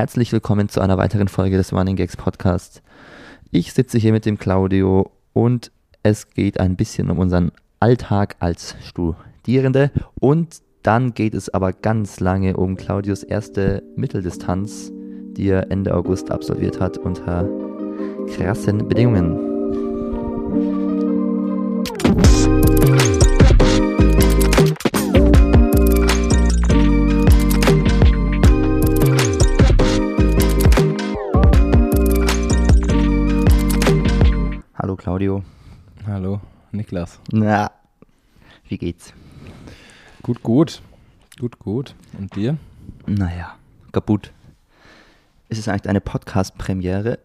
Herzlich willkommen zu einer weiteren Folge des Running Gags Podcast. Ich sitze hier mit dem Claudio und es geht ein bisschen um unseren Alltag als Studierende und dann geht es aber ganz lange um Claudius erste Mitteldistanz, die er Ende August absolviert hat unter krassen Bedingungen. Hallo Claudio. Hallo, Niklas. Na, wie geht's? Gut, gut. Gut, gut. Und dir? Naja, kaputt. Ist es eigentlich eine Podcast-Premiere?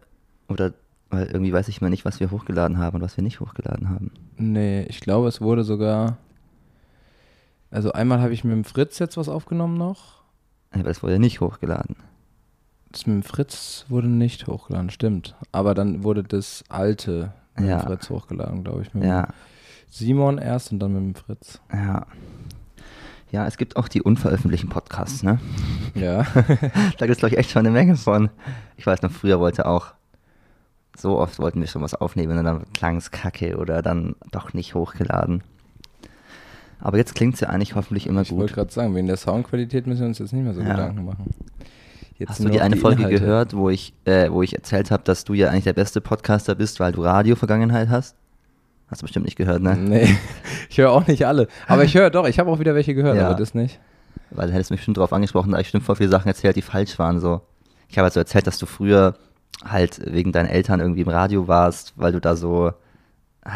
Oder, weil irgendwie weiß ich mal nicht, was wir hochgeladen haben und was wir nicht hochgeladen haben. Nee, ich glaube, es wurde sogar. Also einmal habe ich mit dem Fritz jetzt was aufgenommen noch. Aber das wurde nicht hochgeladen. Das mit dem Fritz wurde nicht hochgeladen, stimmt. Aber dann wurde das alte mit Ja. dem Fritz hochgeladen, glaube ich. Mit Ja, Simon erst und dann mit dem Fritz. ja. Ja, es gibt auch die unveröffentlichten Podcasts, ne? Ja. Da gibt es, glaube ich, echt schon eine Menge von. Ich weiß noch, früher wollte auch, so oft wollten wir schon was aufnehmen und dann klang es kacke oder dann doch nicht hochgeladen. Aber jetzt klingt es ja eigentlich hoffentlich immer ich wollte gut. gerade sagen, wegen der Soundqualität müssen wir uns jetzt nicht mehr so Ja. Gedanken machen. Jetzt Hast du die eine Folge Inhalte. gehört, wo ich, äh, wo ich erzählt habe, dass du ja eigentlich der beste Podcaster bist, weil du Radio-Vergangenheit hast? Hast du bestimmt nicht gehört, ne? Nee, ich höre auch nicht alle. Aber ich höre doch, ich habe auch wieder welche gehört, Ja. aber das nicht. Weil du hättest mich bestimmt darauf angesprochen, da ich bestimmt voll viele Sachen erzählt, die falsch waren. So. Ich habe also erzählt, dass du früher halt wegen deinen Eltern irgendwie im Radio warst, weil du da so, halt,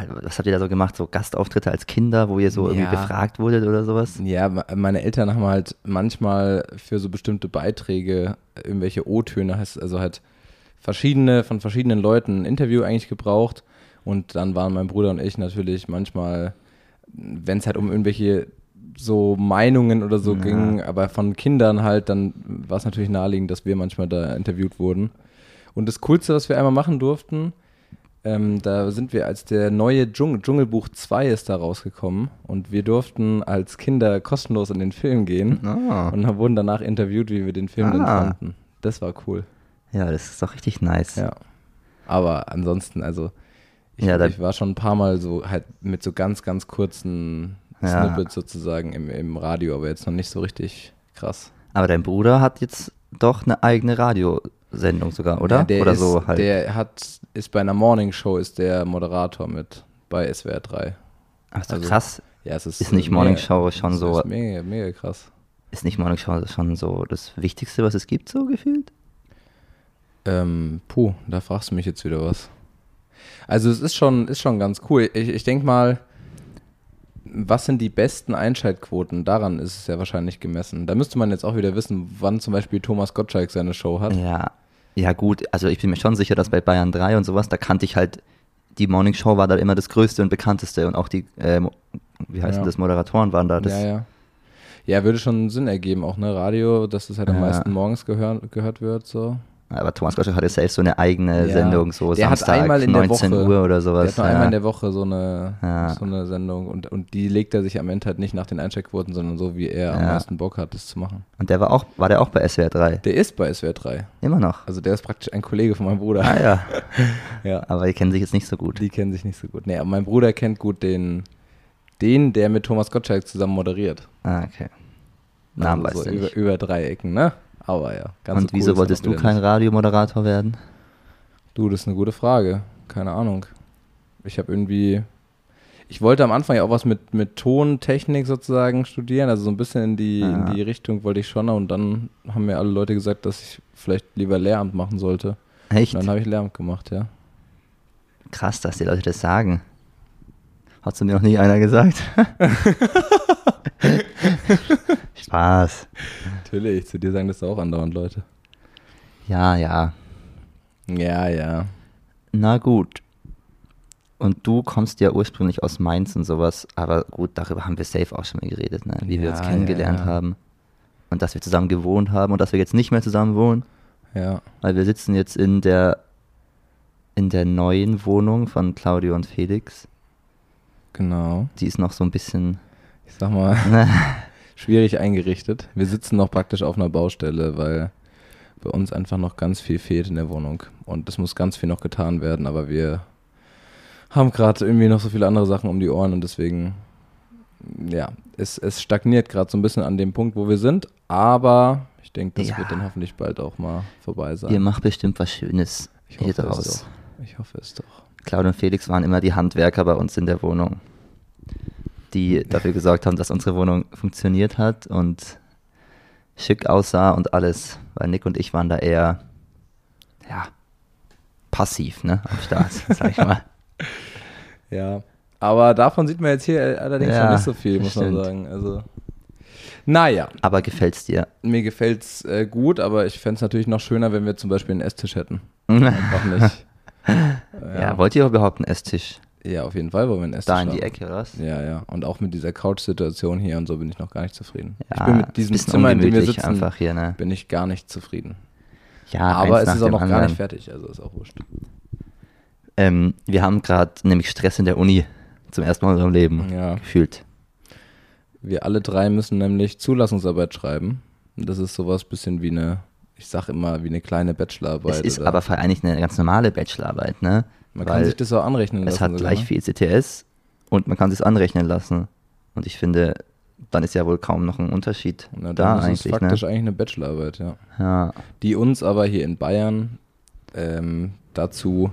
was habt ihr da so gemacht, so Gastauftritte als Kinder, wo ihr so irgendwie Ja. gefragt wurdet oder sowas? Ja, me- meine Eltern haben halt manchmal für so bestimmte Beiträge irgendwelche O-Töne, heißt also halt verschiedene, von verschiedenen Leuten ein Interview eigentlich gebraucht. Und dann waren mein Bruder und ich natürlich manchmal, wenn es halt um irgendwelche so Meinungen oder so Ja. ging, aber von Kindern halt, dann war es natürlich naheliegend, dass wir manchmal da interviewt wurden. Und das Coolste, was wir einmal machen durften, ähm, da sind wir, als der neue Dschung Dschungelbuch 2 ist da rausgekommen und wir durften als Kinder kostenlos in den Film gehen Ah. und wurden danach interviewt, wie wir den Film Ah. fanden. Das war cool. Ja, das ist doch richtig nice. Ja. Aber ansonsten, also ich, Ja, ich war schon ein paar Mal so halt mit so ganz, ganz kurzen Ja. Snippets sozusagen im, im Radio, aber jetzt noch nicht so richtig krass. Aber dein Bruder hat jetzt doch eine eigene Radiosendung sogar, oder? Ja, der oder ist, so halt. Der hat, ist bei einer Morning Show, ist der Moderator mit bei SWR 3. Aber ist doch also- krass. Ja, es ist, Ist nicht mega- Morning Show schon so- Ist mega, mega krass. Ist nicht Morning Show schon so das Wichtigste, was es gibt, so gefühlt? Ähm, puh, da fragst du mich jetzt wieder was. Also es ist schon, ist schon ganz cool. Ich, ich denke mal, was sind die besten Einschaltquoten? Daran ist es ja wahrscheinlich gemessen. Da müsste man jetzt auch wieder wissen, wann zum Beispiel Thomas Gottschalk seine Show hat. Ja, ja gut, also ich bin mir schon sicher, dass bei Bayern 3 und sowas, da kannte ich halt, die Morning Show war da immer das Größte und Bekannteste und auch die, äh, wie heißt Ja. das, Moderatoren waren da. Das, ja, ja. Ja, würde schon Sinn ergeben, auch ne, Radio, dass es halt am Ja. meisten morgens gehör, gehört wird, so. Aber Thomas Gottschalk hatte selbst so eine eigene Ja. Sendung, so Der hat Samstag, einmal in der 19 Woche- Uhr oder Der sowas. hat nur ja. einmal in der Woche so eine, Ja. so eine Sendung und, und die legt er sich am Ende halt nicht nach den Einschaltquoten, sondern so, wie er am meisten Bock hat, das zu machen. und der war auch, war der auch bei SWR 3? Der ist bei SWR 3. Immer noch. Also der ist praktisch ein Kollege von meinem Bruder. Ah ja, Ja. aber die kennen sich jetzt nicht so gut. Die kennen sich nicht so gut. Nee, aber mein Bruder kennt gut den, den, der mit Thomas Gottschalk zusammen moderiert. Ah, okay. Namen also weißt so über, nicht. über drei Ecken, ne? Aber ja, ganz Und so cool wieso wolltest du kein nicht. Radiomoderator werden? Du, das ist eine gute Frage. Keine Ahnung. Ich habe irgendwie. Ich wollte am Anfang ja auch was mit, mit Tontechnik sozusagen studieren, also so ein bisschen in die, Ah. in die Richtung wollte ich schon. Und dann haben mir alle Leute gesagt, dass ich vielleicht lieber Lehramt machen sollte. Echt? Und dann habe ich Lehramt gemacht, ja. Krass, dass die Leute das sagen. Hat mir noch nie einer gesagt. Spaß. Natürlich, zu dir sagen das auch andauernd Leute. Ja, ja. Ja, ja. Na gut. Und du kommst ja ursprünglich aus Mainz und sowas, aber gut, darüber haben wir safe auch schon mal geredet, ne? wie wir Ja, uns ja, kennengelernt ja. haben. Und dass wir zusammen gewohnt haben und dass wir jetzt nicht mehr zusammen wohnen, Ja. weil wir sitzen jetzt in der in der neuen Wohnung von Claudio und Felix. Genau. Die ist noch so ein bisschen. Ich sag mal, schwierig eingerichtet. Wir sitzen noch praktisch auf einer Baustelle, weil bei uns einfach noch ganz viel fehlt in der Wohnung. Und es muss ganz viel noch getan werden, aber wir haben gerade irgendwie noch so viele andere Sachen um die Ohren und deswegen, ja, es, es stagniert gerade so ein bisschen an dem Punkt, wo wir sind, aber ich denke, das Ja. wird dann hoffentlich bald auch mal vorbei sein. Ihr macht bestimmt was Schönes ich hier hoffe draus. Ich hoffe es doch. Claudia und Felix waren immer die Handwerker bei uns in der Wohnung, die dafür gesorgt haben, dass unsere Wohnung funktioniert hat und schick aussah und alles. Weil Nick und ich waren da eher, ja, passiv, ne, am Start, sag ich mal. Ja, aber davon sieht man jetzt hier allerdings Ja, noch nicht so viel, muss man stimmt. sagen. Also, naja, Aber gefällt's dir? mir gefällt es äh, gut, aber ich fände es natürlich noch schöner, wenn wir zum Beispiel einen Esstisch hätten. Einfach nicht. Ja, wollt ihr überhaupt einen Esstisch Ja, auf jeden Fall wollen wir einen Esstisch da in die haben. Ecke, was? Ja, ja. Und auch mit dieser Couch-Situation hier und so bin ich noch gar nicht zufrieden. ich Ja, bin mit diesem Zimmer, in dem wir sitzen, einfach hier, ne? bin ich gar nicht zufrieden. Ja, aber es ist auch noch gar anderen. nicht fertig, also ist auch wurscht. Ähm, wir haben gerade nämlich Stress in der Uni zum ersten Mal in unserem Leben Ja. gefühlt. Wir alle drei müssen nämlich Zulassungsarbeit schreiben. Das ist sowas bisschen wie eine, ich sag immer, wie eine kleine Bachelorarbeit. Es ist oder- aber eigentlich eine ganz normale Bachelorarbeit, ne? Man kann sich das auch anrechnen lassen. es hat sogar, gleich ne? viel CTS und man kann es anrechnen lassen. Und ich finde, dann ist ja wohl kaum noch ein Unterschied Na, da ist es eigentlich, faktisch ne? eigentlich eine Bachelorarbeit, ja. Ja, Die uns aber hier in Bayern ähm, dazu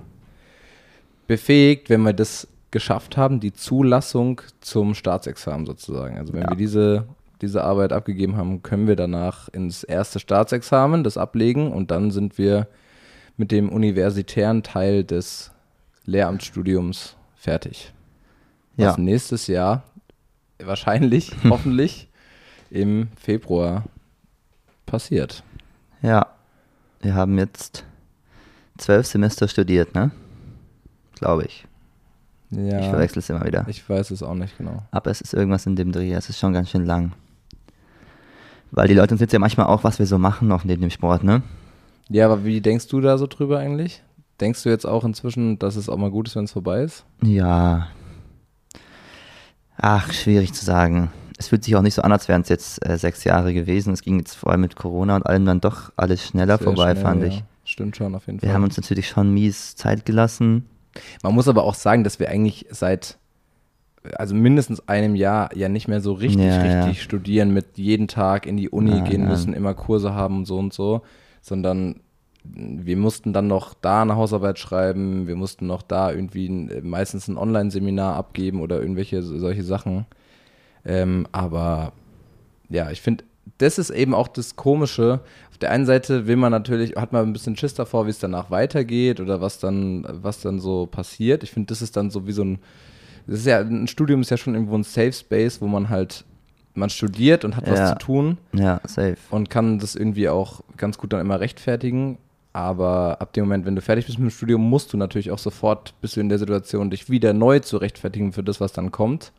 befähigt, wenn wir das geschafft haben, die Zulassung zum Staatsexamen sozusagen. Also wenn Ja. wir diese, diese Arbeit abgegeben haben, können wir danach ins erste Staatsexamen das ablegen und dann sind wir mit dem universitären Teil des Lehramtsstudiums fertig. ja. Was nächstes Jahr wahrscheinlich, hoffentlich im Februar passiert. ja. Wir haben jetzt zwölf Semester studiert, ne? Glaube ich. Ja, Ich verwechsel es immer wieder. ich weiß es auch nicht genau. Aber es ist irgendwas in dem Dreh, es ist schon ganz schön lang. Weil die Leute uns jetzt ja manchmal auch, was wir so machen, noch neben dem Sport, ne? Ja, aber wie denkst du da so drüber eigentlich? Denkst du jetzt auch inzwischen, dass es auch mal gut ist, wenn es vorbei ist? Ja. Ach, schwierig zu sagen. Es fühlt sich auch nicht so an, als wären es jetzt äh, sechs Jahre gewesen. Es ging jetzt vor allem mit Corona und allem dann doch alles schneller Sehr vorbei, schnell, fand ja. ich. Stimmt schon, auf jeden Wir Fall. haben uns natürlich schon mies Zeit gelassen. Man muss aber auch sagen, dass wir eigentlich seit also mindestens einem Jahr ja nicht mehr so richtig, Ja, ja. richtig studieren, mit jeden Tag in die Uni gehen müssen, immer Kurse haben und so und so, sondern wir mussten dann noch da eine Hausarbeit schreiben, wir mussten noch da irgendwie ein, meistens ein Online-Seminar abgeben oder irgendwelche so- solche Sachen. Ähm, aber ja, ich finde, das ist eben auch das Komische. Auf der einen Seite will man natürlich, hat man ein bisschen Schiss davor, wie es danach weitergeht oder was dann, was dann so passiert. Ich finde, das ist dann so wie so ein, das ist ja, ein Studium ist ja schon irgendwo ein Safe Space, wo man halt, man studiert und hat was Ja. zu tun Ja, safe. und kann das irgendwie auch ganz gut dann immer rechtfertigen. Aber ab dem Moment, wenn du fertig bist mit dem Studium, musst du natürlich auch sofort, bist du in der Situation, dich wieder neu zu rechtfertigen für das, was dann kommt.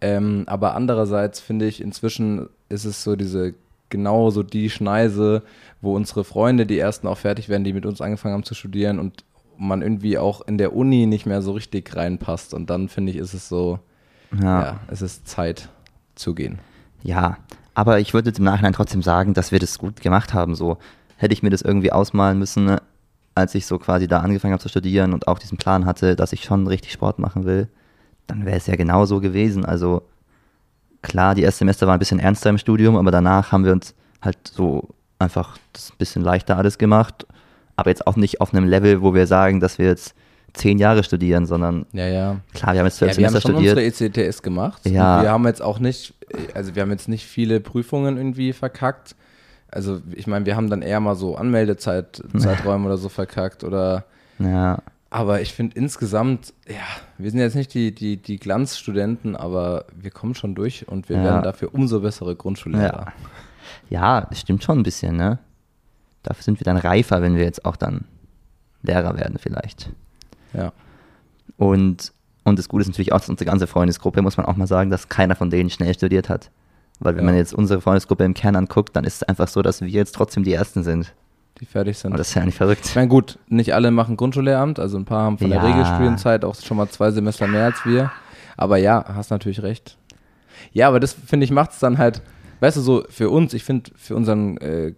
Ähm, aber andererseits finde ich, inzwischen ist es so diese, genau so die Schneise, wo unsere Freunde, die ersten auch fertig werden, die mit uns angefangen haben zu studieren und man irgendwie auch in der Uni nicht mehr so richtig reinpasst. Und dann finde ich, ist es so, Ja. ja, es ist Zeit zu gehen. Ja, aber ich würde im Nachhinein trotzdem sagen, dass wir das gut gemacht haben. So hätte ich mir das irgendwie ausmalen müssen, als ich so quasi da angefangen habe zu studieren und auch diesen Plan hatte, dass ich schon richtig Sport machen will, dann wäre es ja genau so gewesen. Also klar, die ersten Semester waren ein bisschen ernster im Studium, aber danach haben wir uns halt so einfach das ein bisschen leichter alles gemacht. Aber jetzt auch nicht auf einem Level, wo wir sagen, dass wir jetzt zehn Jahre studieren, sondern Ja, ja. klar, wir haben jetzt zwölf Ja, wir haben Semester schon studiert. unsere ECTS gemacht. Ja. Wir haben jetzt auch nicht, also wir haben jetzt nicht viele Prüfungen irgendwie verkackt. Also ich meine, wir haben dann eher mal so Anmeldezeit, Zeiträume oder so verkackt oder Ja, aber ich finde insgesamt, ja, wir sind jetzt nicht die, die, die Glanzstudenten, aber wir kommen schon durch und wir Ja. werden dafür umso bessere Grundschullehrer. Ja, das stimmt schon ein bisschen, ne? Dafür sind wir dann reifer, wenn wir jetzt auch dann Lehrer werden vielleicht. Ja. Und, und das Gute ist natürlich auch, dass unsere ganze Freundesgruppe, muss man auch mal sagen, dass keiner von denen schnell studiert hat. Weil wenn Ja. man jetzt unsere Freundesgruppe im Kern anguckt, dann ist es einfach so, dass wir jetzt trotzdem die Ersten sind. Die fertig sind. Und das ist ja nicht verrückt. Ich meine, gut, nicht alle machen Grundschullehramt, also ein paar haben von der Ja. Regelstudienzeit auch schon mal zwei Semester mehr als wir. Aber ja, hast natürlich recht. Ja, aber das finde ich macht es dann halt, weißt du, so für uns, ich finde für unseren äh,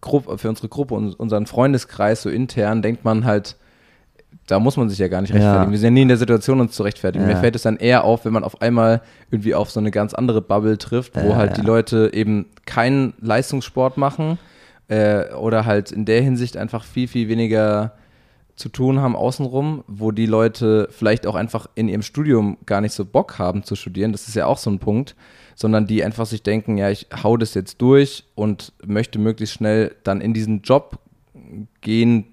Gruppe, für unsere Gruppe und unseren Freundeskreis so intern denkt man halt, da muss man sich ja gar nicht rechtfertigen. Ja. Wir sind ja nie in der Situation, uns zu rechtfertigen. Ja. Mir fällt es dann eher auf, wenn man auf einmal irgendwie auf so eine ganz andere Bubble trifft, wo Ja, halt die. Leute eben keinen Leistungssport machen äh, oder halt in der Hinsicht einfach viel, viel weniger zu tun haben außenrum, wo die Leute vielleicht auch einfach in ihrem Studium gar nicht so Bock haben zu studieren. Das ist ja auch so ein Punkt, sondern die einfach sich denken, ja, ich hau das jetzt durch und möchte möglichst schnell dann in diesen Job gehen,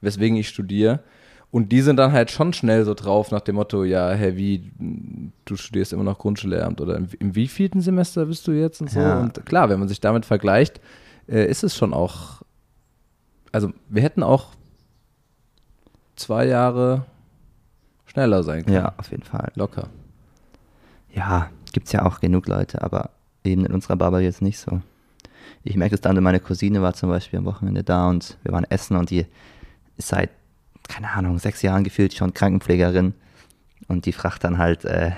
weswegen ich studiere. Und die sind dann halt schon schnell so drauf nach dem Motto, ja, hä, wie, du studierst immer noch Grundschullehramt oder im, im wievielten Semester bist du jetzt und so. Ja. Und klar, wenn man sich damit vergleicht, äh, ist es schon auch, also wir hätten auch zwei Jahre schneller sein können. Ja, auf jeden Fall. Locker. Ja, gibt's ja auch genug Leute, aber eben in unserer Bubble jetzt nicht so. Ich merke es dann, meine Cousine war zum Beispiel am Wochenende da und wir waren essen und die ist seit, keine Ahnung, sechs Jahren gefühlt schon Krankenpflegerin und die fragt dann halt, äh,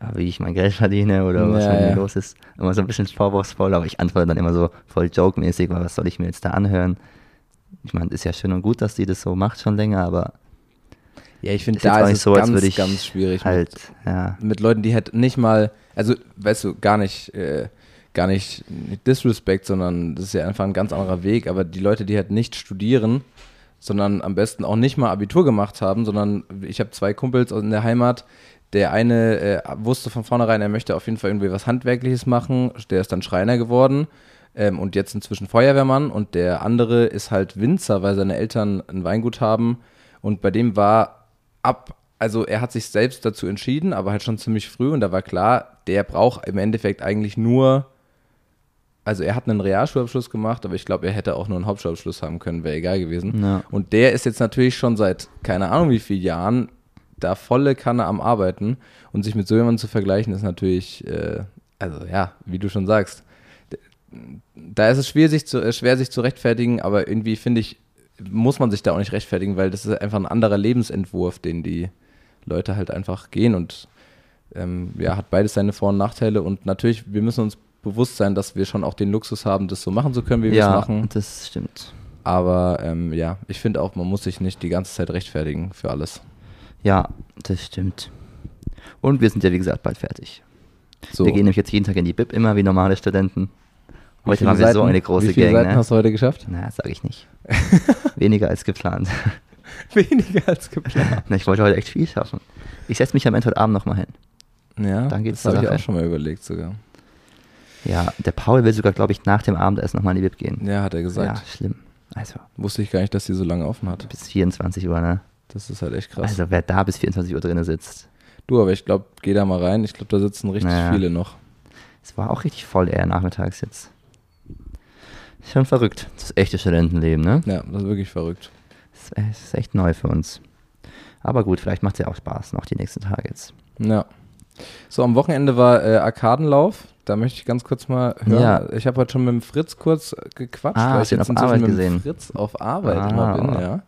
ja, wie ich mein Geld verdiene oder was Ja, mit mir ja. los ist. Immer so ein bisschen vorwurfsvoll, aber ich antworte dann immer so voll joke-mäßig, weil was soll ich mir jetzt da anhören? Ich meine, ist ja schön und gut, dass die das so macht schon länger, aber Ja, ich finde, da ist es so, ganz, ich ganz schwierig. halt, ja, mit, mit Leuten, die halt nicht mal, also, weißt du, gar nicht, äh, gar nicht Disrespect, sondern das ist ja einfach ein ganz anderer Weg, aber die Leute, die halt nicht studieren, sondern am besten auch nicht mal Abitur gemacht haben, sondern ich habe zwei Kumpels in der Heimat, der eine äh, wusste von vornherein, er möchte auf jeden Fall irgendwie was Handwerkliches machen, der ist dann Schreiner geworden ähm, und jetzt inzwischen Feuerwehrmann. Und der andere ist halt Winzer, weil seine Eltern ein Weingut haben. Und bei dem war ab, also er hat sich selbst dazu entschieden, aber halt schon ziemlich früh. Und da war klar, der braucht im Endeffekt eigentlich nur, also er hat einen Realschulabschluss gemacht, aber ich glaube, er hätte auch nur einen Hauptschulabschluss haben können, wäre egal gewesen. Ja. Und der ist jetzt natürlich schon seit keine Ahnung wie vielen Jahren da volle Kanne am Arbeiten und sich mit so jemandem zu vergleichen, ist natürlich, äh, also ja, wie du schon sagst, da ist es schwer sich, zu, äh, schwer, sich zu rechtfertigen, aber irgendwie finde ich, muss man sich da auch nicht rechtfertigen, weil das ist einfach ein anderer Lebensentwurf, den die Leute halt einfach gehen und ähm, ja, hat beides seine Vor- und Nachteile und natürlich, wir müssen uns bewusst sein, dass wir schon auch den Luxus haben, das so machen zu können, wie wir es ja, machen. das stimmt. Aber ähm, ja, ich finde auch, man muss sich nicht die ganze Zeit rechtfertigen für alles. Ja, das stimmt. Und wir sind ja, wie gesagt, bald fertig. So. Wir gehen nämlich jetzt jeden Tag in die Bib, immer wie normale Studenten. Heute haben wir so Seiten- eine große Wie viele Gang. Seiten Ne? hast du heute geschafft? Na, sag ich nicht. Weniger als geplant. Weniger als geplant. Na, ich wollte heute echt viel schaffen. Ich setze mich am Ende heute Abend nochmal hin. Ja, Dann geht's das habe ich auch schon mal überlegt sogar. Ja, der Paul will sogar, glaube ich, nach dem Abendessen nochmal in die Bib gehen. Ja, hat er gesagt. Ja, schlimm. Also, Wusste ich gar nicht, dass die so lange offen hat. bis 24 Uhr, ne? Das ist halt echt krass. Also, wer da bis 24 Uhr drin sitzt. du, aber ich glaube, geh da mal rein. Ich glaube, da sitzen richtig Naja. viele noch. Es war auch richtig voll eher nachmittags jetzt. Schon verrückt. Das echte Studentenleben, ne? Ja, das ist wirklich verrückt. Das ist- echt neu für uns. Aber gut, vielleicht macht es ja auch Spaß, noch die nächsten Tage jetzt. Ja. So, am Wochenende war äh, Arkadenlauf. Da möchte ich ganz kurz mal hören. Ja. Ich habe heute schon mit dem Fritz kurz gequatscht, Ah, weil ich jetzt auf Arbeit mit gesehen? Fritz auf Arbeit Ah. immer bin, ja.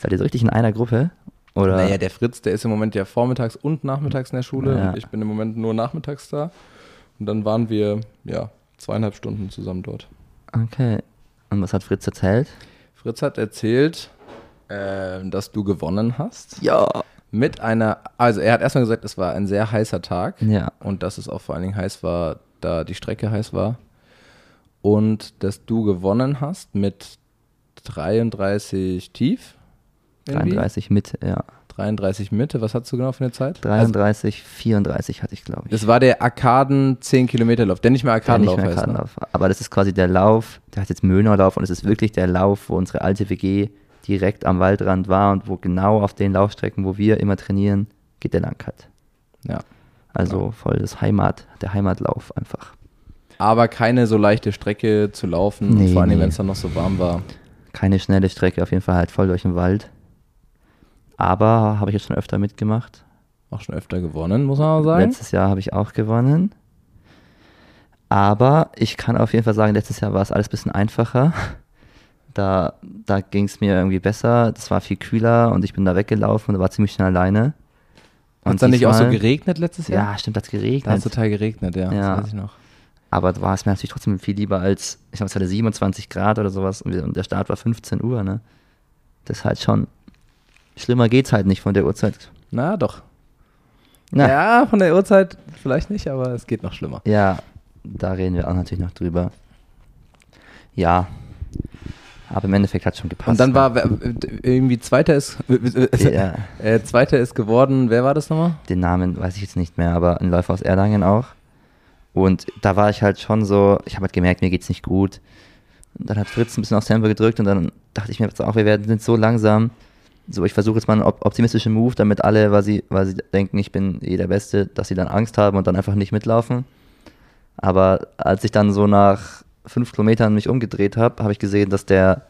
Seid ihr so richtig in einer Gruppe? Oder? Naja, der Fritz, der ist im Moment ja vormittags und nachmittags in der Schule. Ja. Ich bin im Moment nur nachmittags da. Und dann waren wir, ja, zweieinhalb Stunden zusammen dort. Okay. Und was hat Fritz erzählt? Fritz hat erzählt, äh, dass du gewonnen hast. Ja. Mit einer, also er hat erstmal gesagt, es war ein sehr heißer Tag. Ja. Und dass es auch vor allen Dingen heiß war, da die Strecke heiß war. Und dass du gewonnen hast mit 33 tief. irgendwie. 33 mit, ja. 33 Mitte. Was hast du genau für eine Zeit? Also, 33, 34 hatte ich, glaube ich. das war der Arkaden 10 Kilometer Lauf, der nicht mehr Arkadenlauf heißt. Ne? Aber das ist quasi der Lauf, der heißt jetzt Möhnerlauf und es ist wirklich der Lauf, wo unsere alte WG direkt am Waldrand war und wo genau auf den Laufstrecken, wo wir immer trainieren, geht der lang halt. Ja. Also Genau. voll das Heimat, der Heimatlauf einfach. Aber keine so leichte Strecke zu laufen, Nee, vor allem nee. wenn es dann noch so warm war. Keine schnelle Strecke, auf jeden Fall halt voll durch den Wald. Aber habe ich jetzt schon öfter mitgemacht. Auch schon öfter gewonnen, muss man mal sagen. Letztes Jahr habe ich auch gewonnen. Aber ich kann auf jeden Fall sagen, letztes Jahr war es alles ein bisschen einfacher. Da, da ging es mir irgendwie besser. Das war viel kühler und ich bin da weggelaufen und war ziemlich schnell alleine. Hat es dann nicht auch so geregnet letztes Jahr? Ja, stimmt, hat Da hat geregnet. es total geregnet, ja. Ja. Das weiß ich noch. Aber war es mir natürlich trotzdem viel lieber als, ich glaube, es hatte 27 Grad oder sowas und der Start war 15 Uhr, ne? Das ist halt schon, schlimmer geht's halt nicht von der Uhrzeit. Na, doch. Na. Ja, von der Uhrzeit vielleicht nicht, aber es geht noch schlimmer. Ja, da reden wir auch natürlich noch drüber. Ja, aber im Endeffekt hat schon gepasst. Und dann ne? war irgendwie Zweiter ist, Ja. äh, Zweiter ist geworden, wer war das nochmal? den Namen weiß ich jetzt nicht mehr, aber ein Läufer aus Erlangen auch. Und da war ich halt schon so, ich habe halt gemerkt, mir geht's nicht gut. Und dann hat Fritz ein bisschen aufs Tempo gedrückt und dann dachte ich mir jetzt auch, wir werden sind so langsam. So, ich versuche jetzt mal einen op- optimistischen Move, damit alle, weil sie, weil sie denken, ich bin eh der Beste, dass sie dann Angst haben und dann einfach nicht mitlaufen. Aber als ich dann so nach fünf Kilometern mich umgedreht habe, habe ich gesehen, dass der,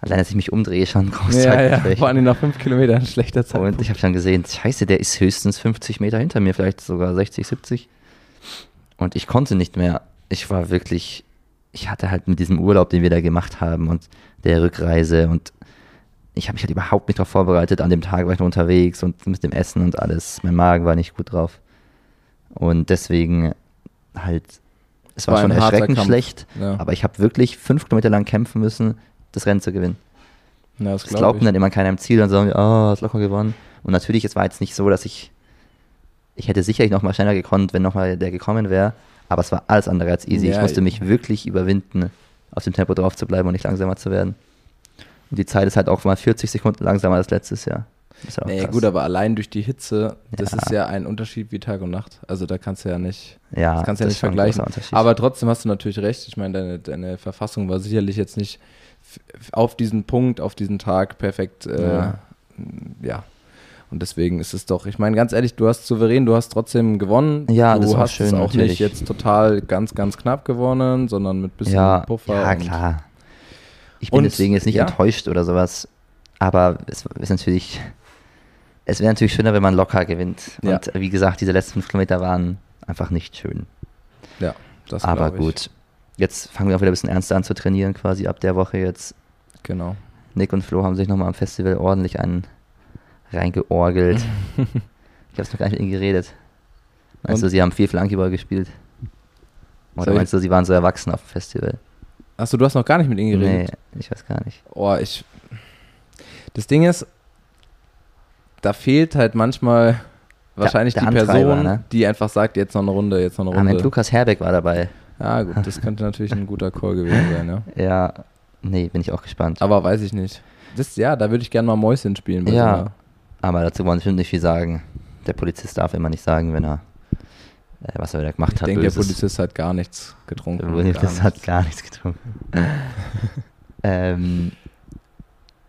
allein als ich mich umdrehe, schon Ja, großzeitig ja, schlecht. vor allem nach fünf Kilometern schlechter Zeit. Und ich habe dann gesehen, scheiße, der ist höchstens 50 Meter hinter mir, vielleicht sogar 60, 70. Und ich konnte nicht mehr. Ich war wirklich, ich hatte halt mit diesem Urlaub, den wir da gemacht haben und der Rückreise und ich habe mich halt überhaupt nicht darauf vorbereitet. An dem Tag war ich noch unterwegs und mit dem Essen und alles. Mein Magen war nicht gut drauf. Und deswegen halt, es war, War schon erschreckend schlecht, Ja. aber ich habe wirklich fünf Kilometer lang kämpfen müssen, das Rennen zu gewinnen. ja, das Das glaub glaubt ich. mir dann immer keiner im Ziel, dann sagen wir, oh, hast locker gewonnen. Und natürlich, es war jetzt nicht so, dass ich, ich hätte sicherlich noch mal schneller gekonnt, wenn noch mal der gekommen wäre, aber es war alles andere als easy. Ja, ich musste mich wirklich überwinden, auf dem Tempo drauf zu bleiben und nicht langsamer zu werden. Und die Zeit ist halt auch mal 40 Sekunden langsamer als letztes Jahr. Das ist Nee, krass. gut, aber allein durch die Hitze, das Ja. ist ja ein Unterschied wie Tag und Nacht. Also da kannst du ja nicht, ja, das kannst du ja nicht vergleichen. Aber trotzdem hast du natürlich recht. Ich meine, deine, deine Verfassung war sicherlich jetzt nicht auf diesen Punkt, auf diesen Tag perfekt. Äh, ja. Ja. Und deswegen ist es doch, ich meine, ganz ehrlich, du hast souverän, du hast trotzdem gewonnen. Ja, du das war hast es schön, auch natürlich. nicht jetzt total ganz, ganz knapp gewonnen, sondern mit bisschen ja, Puffer. ja, klar. Ich bin deswegen jetzt nicht ja. enttäuscht oder sowas. Aber es ist natürlich, es wäre natürlich schöner, wenn man locker gewinnt. Ja. Und wie gesagt, diese letzten fünf Kilometer waren einfach nicht schön. Ja, das Aber gut. Jetzt fangen wir auch wieder ein bisschen ernster an zu trainieren, quasi ab der Woche jetzt. Genau. Nick und Flo haben sich nochmal am Festival ordentlich einen reingeorgelt. ich habe noch gar nicht mit ihnen geredet. Meinst Und? du, sie haben viel Flankyball gespielt? Oder ich- meinst du, sie waren so erwachsen auf dem Festival? Achso, du hast noch gar nicht mit ihnen geredet? Nee, ich weiß gar nicht. Oh, ich. Das Ding ist, da fehlt halt manchmal wahrscheinlich der die Antreiber, Person, ne? die einfach sagt, jetzt noch eine Runde, jetzt noch eine Ah, mein Runde. Lukas Herbeck war dabei. Ja, gut, das könnte natürlich ein guter Call gewesen sein, ja. Ja, nee, bin ich auch gespannt. Aber weiß ich nicht. Das, ja, da würde ich gerne mal Mäuschen spielen. Ja. so Aber dazu wollen wir bestimmt nicht viel sagen. Der Polizist darf immer nicht sagen, wenn er, äh, was er da gemacht Ich hat. denke, der. Polizist hat gar nichts getrunken. Der Polizist gar hat gar nichts getrunken. ähm,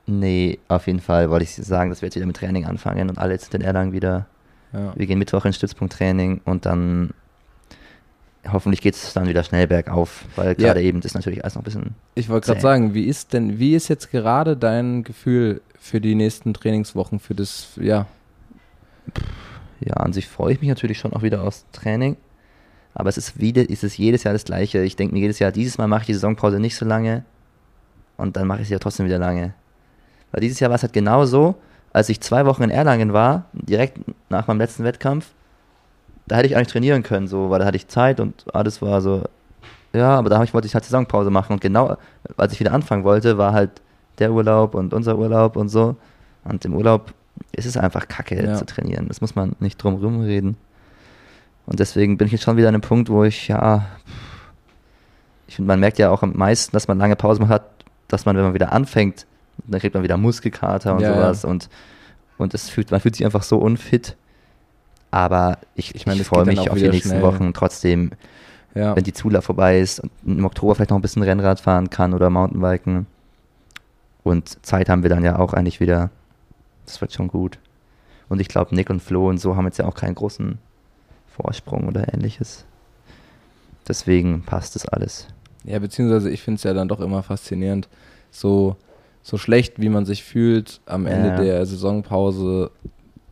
nee, auf jeden Fall wollte ich sagen, dass wir jetzt wieder mit Training anfangen und alle jetzt in Erlangen wieder. Ja. Wir gehen Mittwoch in Stützpunkttraining und dann hoffentlich geht es dann wieder schnell bergauf, weil Ja. gerade eben ist natürlich alles noch ein bisschen. Ich wollte gerade sagen, wie ist denn, wie ist jetzt gerade dein Gefühl für die nächsten Trainingswochen, für das, ja, Ja, an sich freue ich mich natürlich schon auch wieder aufs Training. Aber es ist wieder, ist es jedes Jahr das Gleiche. Ich denke mir jedes Jahr, dieses Mal mache ich die Saisonpause nicht so lange und dann mache ich sie ja trotzdem wieder lange. Weil dieses Jahr war es halt genau so, als ich zwei Wochen in Erlangen war, direkt nach meinem letzten Wettkampf, da hätte ich eigentlich trainieren können, so, weil da hatte ich Zeit und alles war so, ja, aber da ich, wollte ich halt Saisonpause machen und genau, als ich wieder anfangen wollte, war halt der Urlaub und unser Urlaub und so. Und im Urlaub ist es einfach kacke Ja. zu trainieren. Das muss man nicht drum rumreden. Und deswegen bin ich jetzt schon wieder an einem Punkt, wo ich, ja, ich finde, man merkt ja auch am meisten, dass man lange Pause hat, dass man, wenn man wieder anfängt, dann kriegt man wieder Muskelkater und Ja, sowas und, und es fühlt, man fühlt sich einfach so unfit. Aber ich, Ich meine, ich freue mich auf die nächsten schnell. Wochen trotzdem, ja. wenn die Zulauf vorbei ist und im Oktober vielleicht noch ein bisschen Rennrad fahren kann oder Mountainbiken. Und Zeit haben wir dann ja auch eigentlich wieder. Das wird schon gut. Und ich glaube, Nick und Flo und so haben jetzt ja auch keinen großen Vorsprung oder ähnliches. Deswegen passt das alles. Ja, beziehungsweise ich finde es ja dann doch immer faszinierend, so, so schlecht, wie man sich fühlt am Ende Ja. der Saisonpause.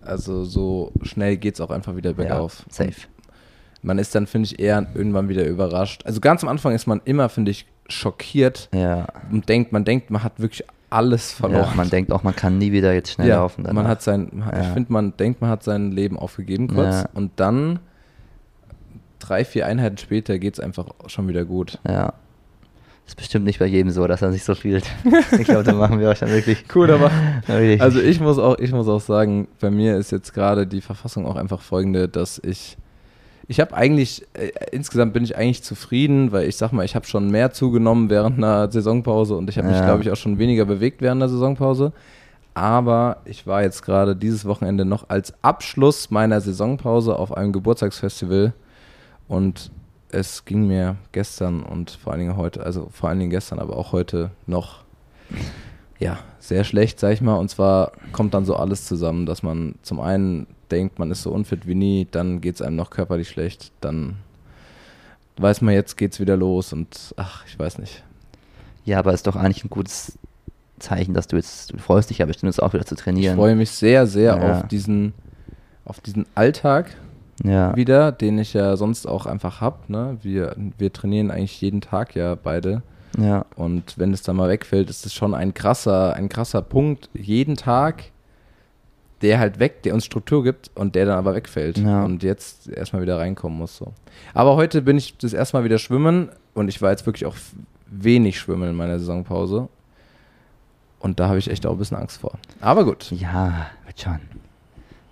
Also so schnell geht es auch einfach wieder bergauf. Ja, safe. Man ist dann, finde ich, eher irgendwann wieder überrascht. Also ganz am Anfang ist man immer, finde ich, schockiert Ja. und denkt, man denkt, man hat wirklich alles verloren. ja. Man denkt auch, man kann nie wieder jetzt schnell ja, laufen. man danach. hat sein, man hat- ich Ja. finde, man denkt, man hat sein Leben aufgegeben kurz und dann drei, vier Einheiten später geht es einfach schon wieder gut. Ja. Ist bestimmt nicht bei jedem so, dass er sich so fühlt. ich glaube, da machen wir euch dann wirklich. Cool, aber also ich muss auch, ich muss auch sagen, bei mir ist jetzt gerade die Verfassung auch einfach folgende, dass ich ich habe eigentlich, äh, insgesamt bin ich eigentlich zufrieden, weil ich sag mal, ich habe schon mehr zugenommen während einer Saisonpause und ich habe mich, Ja. glaube ich, auch schon weniger bewegt während der Saisonpause. Aber ich war jetzt gerade dieses Wochenende noch als Abschluss meiner Saisonpause auf einem Geburtstagsfestival und es ging mir gestern und vor allen Dingen heute, also vor allen Dingen gestern, aber auch heute noch, ja, sehr schlecht, sag ich mal. Und zwar kommt dann so alles zusammen, dass man zum einen denkt, man ist so unfit wie nie, dann geht es einem noch körperlich schlecht, dann weiß man, jetzt geht's wieder los und ach, ich weiß nicht. ja, aber ist doch eigentlich ein gutes Zeichen, dass du jetzt, du freust dich ja bestimmt jetzt auch wieder zu Ich trainieren. freue mich sehr, sehr Ja. auf diesen, auf diesen Alltag ja. wieder, den ich ja sonst auch einfach habe. Ne? Wir, wir trainieren eigentlich jeden Tag ja beide. ja. Und wenn es dann mal wegfällt, ist es schon ein krasser, ein krasser Punkt jeden Tag, der halt weg, der uns Struktur gibt und der dann aber wegfällt Ja. und jetzt erstmal wieder reinkommen muss. So. Aber heute bin ich das erste Mal wieder schwimmen und ich war jetzt wirklich auch wenig schwimmen in meiner Saisonpause. Und da habe ich echt auch ein bisschen Angst vor. Aber gut. Ja, wird schon.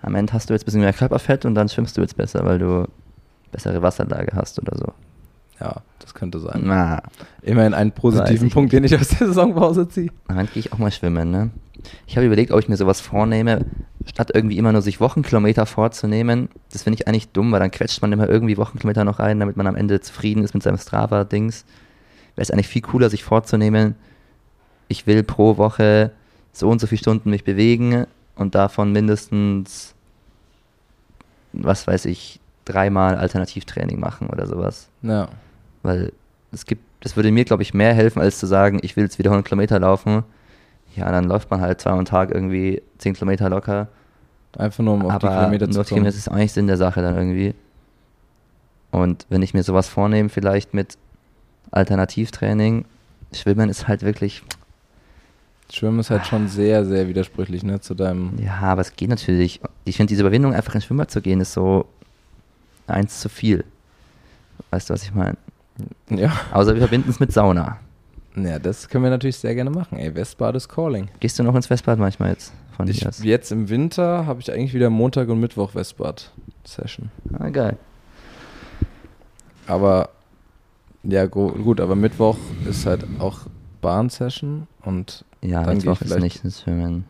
Am Ende hast du jetzt ein bisschen mehr Körperfett und dann schwimmst du jetzt besser, weil du bessere Wasserlage hast oder so. Ja, das könnte sein. Na, Immerhin einen positiven Punkt, den ich aus der Saisonpause ziehe. dann gehe ich auch mal schwimmen, ne? Ich habe überlegt, ob ich mir sowas vornehme, statt irgendwie immer nur sich Wochenkilometer vorzunehmen. Das finde ich eigentlich dumm, weil dann quetscht man immer irgendwie Wochenkilometer noch rein, damit man am Ende zufrieden ist mit seinem Strava-Dings. Wäre es eigentlich viel cooler, sich vorzunehmen, ich will pro Woche so und so viele Stunden mich bewegen und davon mindestens, was weiß ich, dreimal Alternativtraining machen oder sowas. Ja. Weil es gibt, das würde mir, glaube ich, mehr helfen, als zu sagen, ich will jetzt wieder 100 Kilometer laufen. Ja, dann läuft man halt zweimal am Tag irgendwie 10 Kilometer locker. Einfach nur, um auf die aber Kilometer nur zu die kommen. Kilometer ist nicht Sinn der Sache dann irgendwie. Und wenn ich mir sowas vornehme, vielleicht mit Alternativtraining, Schwimmen ist halt wirklich, Schwimmen ist halt schon sehr, sehr widersprüchlich, ne, zu deinem. ja, aber es geht natürlich. Ich finde diese Überwindung, einfach ins Schwimmbad zu gehen, ist so eins zu viel. Weißt du, was ich meine? Ja. Außer wir verbinden es mit Sauna. Ja, das können wir natürlich sehr gerne machen. Ey, Westbad ist calling. Gehst du noch ins Westbad manchmal jetzt von Ich, dir aus? jetzt im Winter habe ich eigentlich wieder Montag und Mittwoch Westbad-Session. Ah, geil. Aber, ja, gut, aber Mittwoch ist halt auch Bahn-Session und Ja, Dann Mittwoch ist vielleicht- nicht ins Schwimmen.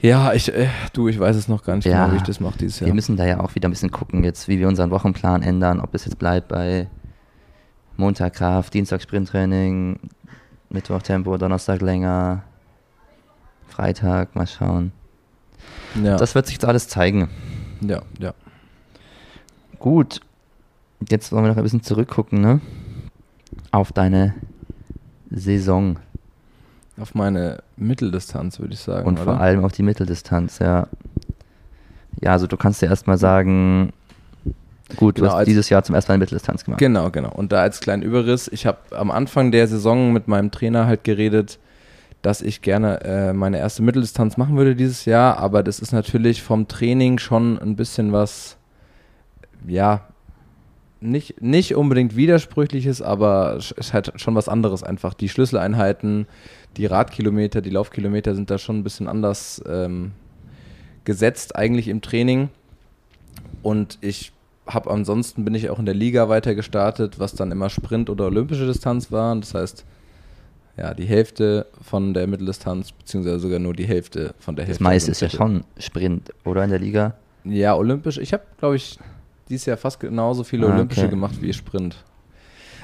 ja, ich, äh, du, ich weiß es noch gar nicht Ja. genau, wie ich das mache dieses Jahr. Wir müssen da ja auch wieder ein bisschen gucken, jetzt, wie wir unseren Wochenplan ändern, ob es jetzt bleibt bei Montag Kraft, Dienstag Sprinttraining, Mittwoch Tempo, Donnerstag länger, Freitag, mal schauen. ja, Das wird sich jetzt alles zeigen. ja, ja. Gut, jetzt wollen wir noch ein bisschen zurückgucken, ne? Auf deine Saison Auf meine Mitteldistanz, würde ich sagen. und oder? vor allem auf die Mitteldistanz, ja. Ja, also du kannst ja erstmal sagen, gut, du Genau, hast als- dieses Jahr zum ersten Mal eine Mitteldistanz gemacht. Genau, genau. Und da als kleinen Überriss, ich habe am Anfang der Saison mit meinem Trainer halt geredet, dass ich gerne äh, meine erste Mitteldistanz machen würde dieses Jahr, aber das ist natürlich vom Training schon ein bisschen was, ja, nicht, nicht unbedingt widersprüchliches, aber es ist halt schon was anderes einfach. Die Schlüsseleinheiten, die Radkilometer, die Laufkilometer sind da schon ein bisschen anders ähm, gesetzt eigentlich im Training. Und ich habe ansonsten bin ich auch in der Liga weiter gestartet, was dann immer Sprint oder olympische Distanz waren. Das heißt, ja, die Hälfte von der Mitteldistanz, beziehungsweise sogar nur die Hälfte von der Das Hälfte. meiste also ist ja schon Sprint, oder in der Liga? ja, olympisch. Ich habe, glaube ich, dieses Jahr fast genauso viele Ah, olympische okay. gemacht wie Sprint.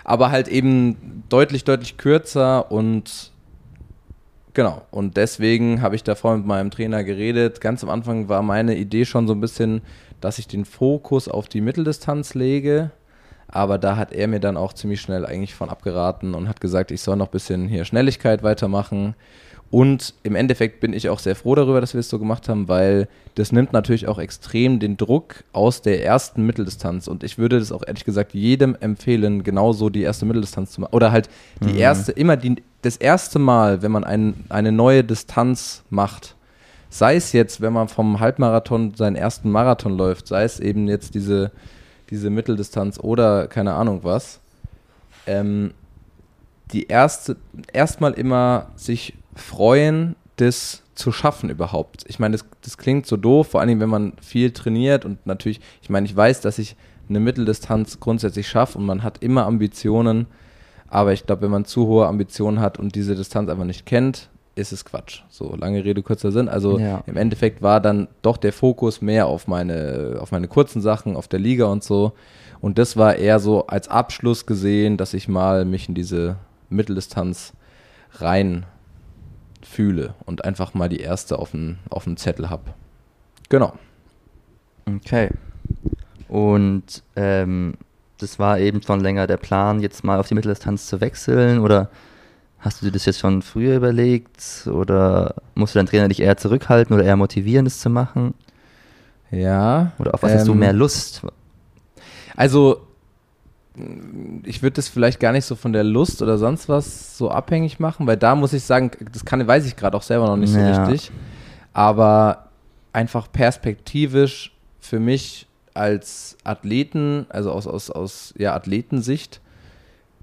Aber halt eben deutlich, deutlich kürzer und genau. Und deswegen habe ich davor mit meinem Trainer geredet. Ganz am Anfang war meine Idee schon so ein bisschen, dass ich den Fokus auf die Mitteldistanz lege. Aber da hat er mir dann auch ziemlich schnell eigentlich von abgeraten und hat gesagt, ich soll noch ein bisschen hier Schnelligkeit weitermachen. Und im Endeffekt bin ich auch sehr froh darüber, dass wir es so gemacht haben, weil das nimmt natürlich auch extrem den Druck aus der ersten Mitteldistanz. Und ich würde das auch ehrlich gesagt jedem empfehlen, genauso die erste Mitteldistanz zu machen. Oder halt die Mhm. erste, immer die, das erste Mal, wenn man ein, eine neue Distanz macht, sei es jetzt, wenn man vom Halbmarathon seinen ersten Marathon läuft, sei es eben jetzt diese, diese Mitteldistanz oder keine Ahnung was, ähm, die erste, erstmal immer sich freuen, das zu schaffen überhaupt. Ich meine, das, das klingt so doof, vor allem wenn man viel trainiert und natürlich, ich meine, ich weiß, dass ich eine Mitteldistanz grundsätzlich schaffe und man hat immer Ambitionen, aber ich glaube, wenn man zu hohe Ambitionen hat und diese Distanz einfach nicht kennt, ist es Quatsch. So, lange Rede, kurzer Sinn. Also Ja. im Endeffekt war dann doch der Fokus mehr auf meine, auf meine kurzen Sachen, auf der Liga und so. Und das war eher so als Abschluss gesehen, dass ich mal mich in diese Mitteldistanz rein fühle und einfach mal die erste auf dem, auf dem Zettel habe. Genau. Okay. Und ähm, das war eben schon länger der Plan, jetzt mal auf die Mitteldistanz zu wechseln? Oder hast du dir das jetzt schon früher überlegt? Oder musste dein Trainer dich eher zurückhalten oder eher motivieren, das zu machen? Ja. Oder auf was hast du ähm, mehr Lust? Also, ich würde das vielleicht gar nicht so von der Lust oder sonst was so abhängig machen, weil da muss ich sagen, das kann, weiß ich gerade auch selber noch nicht so Ja. richtig. Aber einfach perspektivisch für mich als Athleten, also aus, aus, aus ja, Athletensicht,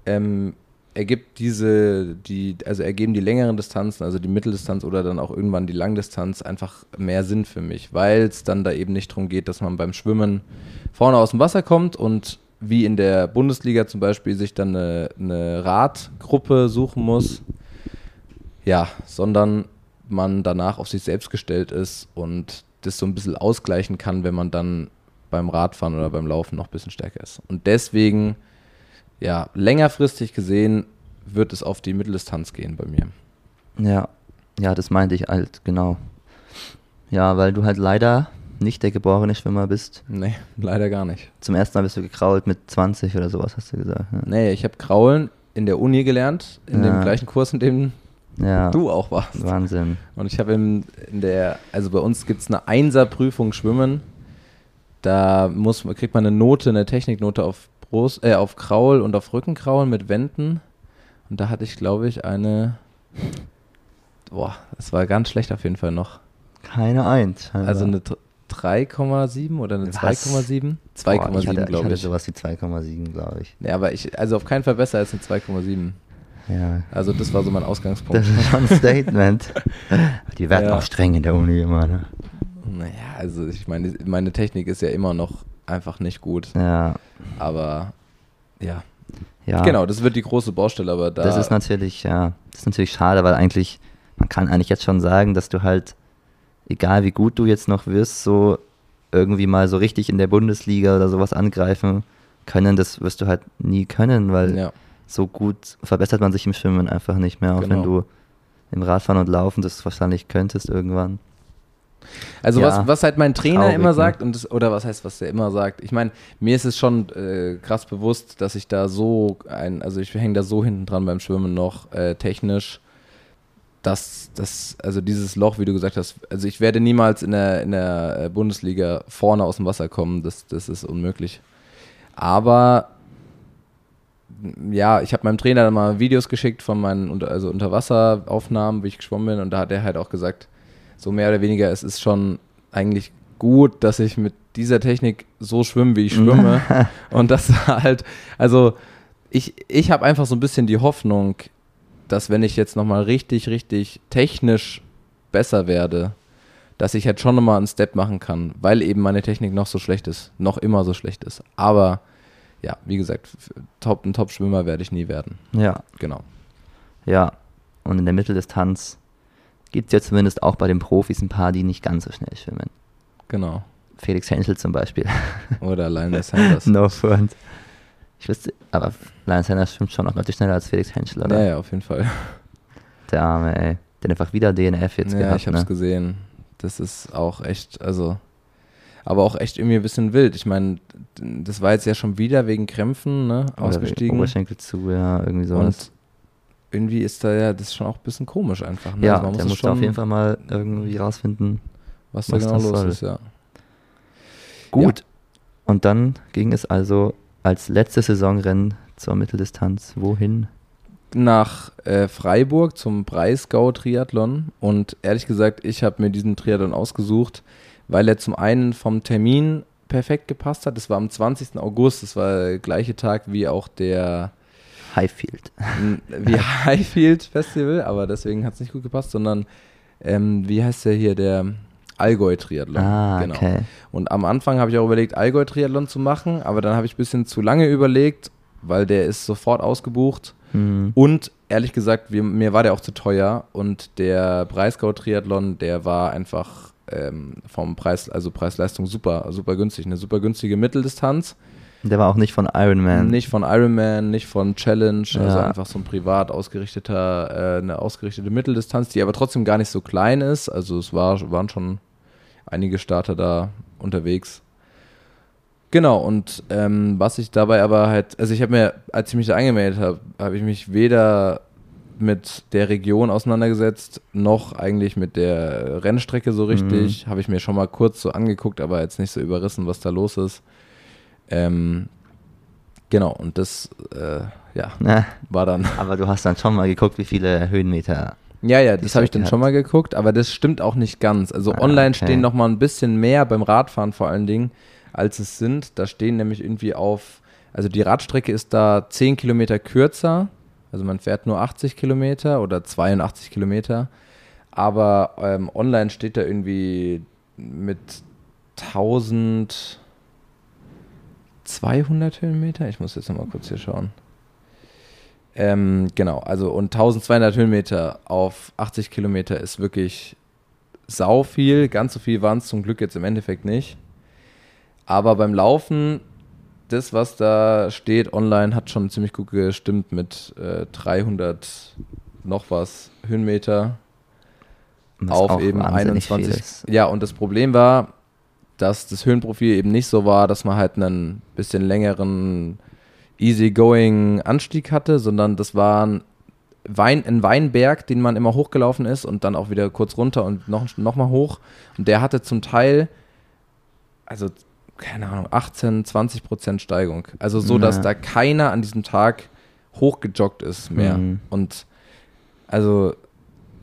ähm, ergibt diese, die, also ergeben die längeren Distanzen, also die Mitteldistanz oder dann auch irgendwann die Langdistanz einfach mehr Sinn für mich, weil es dann da eben nicht darum geht, dass man beim Schwimmen vorne aus dem Wasser kommt und wie in der Bundesliga zum Beispiel sich dann eine, eine Radgruppe suchen muss, ja, sondern man danach auf sich selbst gestellt ist und das so ein bisschen ausgleichen kann, wenn man dann beim Radfahren oder beim Laufen noch ein bisschen stärker ist. Und deswegen, ja, längerfristig gesehen wird es auf die Mitteldistanz gehen bei mir. Ja, ja, das meinte ich halt, genau. Ja, weil du halt leider nicht der geborene Schwimmer bist. Nee, leider gar nicht. Zum ersten Mal bist du gekrault mit 20 oder sowas, hast du gesagt. Ne? Nee, ich habe Kraulen in der Uni gelernt, in Ja. dem gleichen Kurs, in dem Ja, du auch warst. Wahnsinn. Und ich habe in, der, also bei uns gibt es eine Einser-Prüfung Schwimmen. Da muss, kriegt man eine Note, eine Techniknote auf Brust, äh, auf Kraul und auf Rückenkraul mit Wänden. Und da hatte ich, glaube ich, eine. Boah, das war ganz schlecht auf jeden Fall noch. Keine Eins. scheinbar. Also eine 3,7 oder eine Was? 2,7? Boah, ich hatte, 2,7, ich glaube hatte ich. sowas wie 2,7, glaube ich. Nee, aber ich, also auf keinen Fall besser als eine 2,7. Ja. Also das war so mein Ausgangspunkt. Das ist schon ein Statement. Die werden Ja. auch streng in der Uni immer, ne? Naja, also ich meine, meine Technik ist ja immer noch einfach nicht gut. Ja. Aber ja. ja. Genau, das wird die große Baustelle, aber da. Das ist natürlich, ja, das ist natürlich schade, weil eigentlich, man kann eigentlich jetzt schon sagen, dass du halt, egal wie gut du jetzt noch wirst, so irgendwie mal so richtig in der Bundesliga oder sowas angreifen können, das wirst du halt nie können, weil ja, so gut verbessert man sich im Schwimmen einfach nicht mehr, auch wenn Genau. du im Radfahren und Laufen das wahrscheinlich könntest irgendwann. also Ja, was, was halt mein Trainer traurig, immer ne? sagt, und das, oder was heißt, was der immer sagt, ich meine, mir ist es schon äh, krass bewusst, dass ich da so ein, also ich hänge da so hinten dran beim Schwimmen noch äh, technisch, dass das, also dieses Loch, wie du gesagt hast, also ich werde niemals in der, in der äh, Bundesliga vorne aus dem Wasser kommen, das, das ist unmöglich. Aber ja, ich habe meinem Trainer dann mal Videos geschickt von meinen unter, also Unterwasseraufnahmen, wie ich geschwommen bin, und da hat er halt auch gesagt, so mehr oder weniger, es ist schon eigentlich gut, dass ich mit dieser Technik so schwimme, wie ich schwimme. und das halt, also ich, ich habe einfach so ein bisschen die Hoffnung, dass wenn ich jetzt nochmal richtig, richtig technisch besser werde, dass ich halt schon nochmal einen Step machen kann, weil eben meine Technik noch so schlecht ist, noch immer so schlecht ist. Aber ja, wie gesagt, top, ein Top-Schwimmer werde ich nie werden. Ja, Genau. ja. Und in der Mitteldistanz gibt es ja zumindest auch bei den Profis ein paar, die nicht ganz so schnell schwimmen. Genau. Felix Henschel zum Beispiel. Oder Lionel Sanders. no front. Ich wüsste, aber Lionel Sanders schwimmt schon noch deutlich schneller als Felix Henschel, oder? Ja, ja, auf jeden Fall. Der Arme, ey. Der einfach wieder DNF jetzt ja, gehabt, ich habe es ne? gesehen. Das ist auch echt, also, aber auch echt irgendwie ein bisschen wild. Ich meine, das war jetzt ja schon wieder wegen Krämpfen, ne, ausgestiegen. Oberschenkel zu, ja, irgendwie sowas. Und irgendwie ist da ja, das ist schon auch ein bisschen komisch einfach. Ne? ja, Also man der es musste auf jeden Fall mal irgendwie rausfinden. was da was genau los soll. ist, ja. Gut. Und dann ging es also als letztes Saisonrennen zur Mitteldistanz. Wohin? Nach äh, Freiburg zum Breisgau-Triathlon und ehrlich gesagt, ich habe mir diesen Triathlon ausgesucht, weil er zum einen vom Termin perfekt gepasst hat. Das war am 20. August, das war der gleiche Tag wie auch der Highfield. wie Highfield Festival, aber deswegen hat es nicht gut gepasst, sondern ähm, wie heißt der hier, der Allgäu-Triathlon. Ah, genau. okay. Und am Anfang habe ich auch überlegt, Allgäu-Triathlon zu machen, aber dann habe ich ein bisschen zu lange überlegt, weil der ist sofort ausgebucht. Hm. Und ehrlich gesagt, wir, mir war der auch zu teuer und der Breisgau-Triathlon, der war einfach ähm, vom Preis, also Preis-Leistung super, super günstig. Eine super günstige Mitteldistanz. Der war auch nicht von Ironman. Nicht von Ironman, nicht von Challenge, also Ja. einfach so ein privat ausgerichteter, äh, eine ausgerichtete Mitteldistanz, die aber trotzdem gar nicht so klein ist. Also es war, waren schon einige Starter da unterwegs. Genau, und ähm, was ich dabei aber halt, also ich habe mir, als ich mich da angemeldet habe, habe ich mich weder mit der Region auseinandergesetzt, noch eigentlich mit der Rennstrecke so richtig. Habe ich mir schon mal kurz so angeguckt, aber jetzt nicht so überrissen, was da los ist. Ähm, genau, und das, äh, ja, Na, war dann. aber du hast dann schon mal geguckt, wie viele Höhenmeter. Ja, ja, das habe ich dann schon mal geguckt, aber das stimmt auch nicht ganz. Also Ah, online okay. stehen noch mal ein bisschen mehr beim Radfahren vor allen Dingen, als es sind. Da stehen nämlich irgendwie auf, also die Radstrecke ist da 10 Kilometer kürzer, also man fährt nur 80 Kilometer oder 82 Kilometer, aber ähm, online steht da irgendwie mit 1200 Höhenmeter. Ich muss jetzt noch mal kurz hier schauen. Ähm, genau, also und 1200 Höhenmeter auf 80 Kilometer ist wirklich sau viel. Ganz so viel waren es zum Glück jetzt im Endeffekt nicht. Aber beim Laufen, das, was da steht online, hat schon ziemlich gut gestimmt mit äh, 300 noch was Höhenmeter was auf eben wahnsinnig viel 21. ist. Ja, und das Problem war, dass das Höhenprofil eben nicht so war, dass man halt einen bisschen längeren easygoing Anstieg hatte, sondern das war ein, Wein, ein Weinberg, den man immer hochgelaufen ist und dann auch wieder kurz runter und noch, noch mal hoch. Und der hatte zum Teil, also keine Ahnung, 18, 20 Prozent Steigung. Also so, dass Ja. da keiner an diesem Tag hochgejoggt ist mehr. Mhm. Und also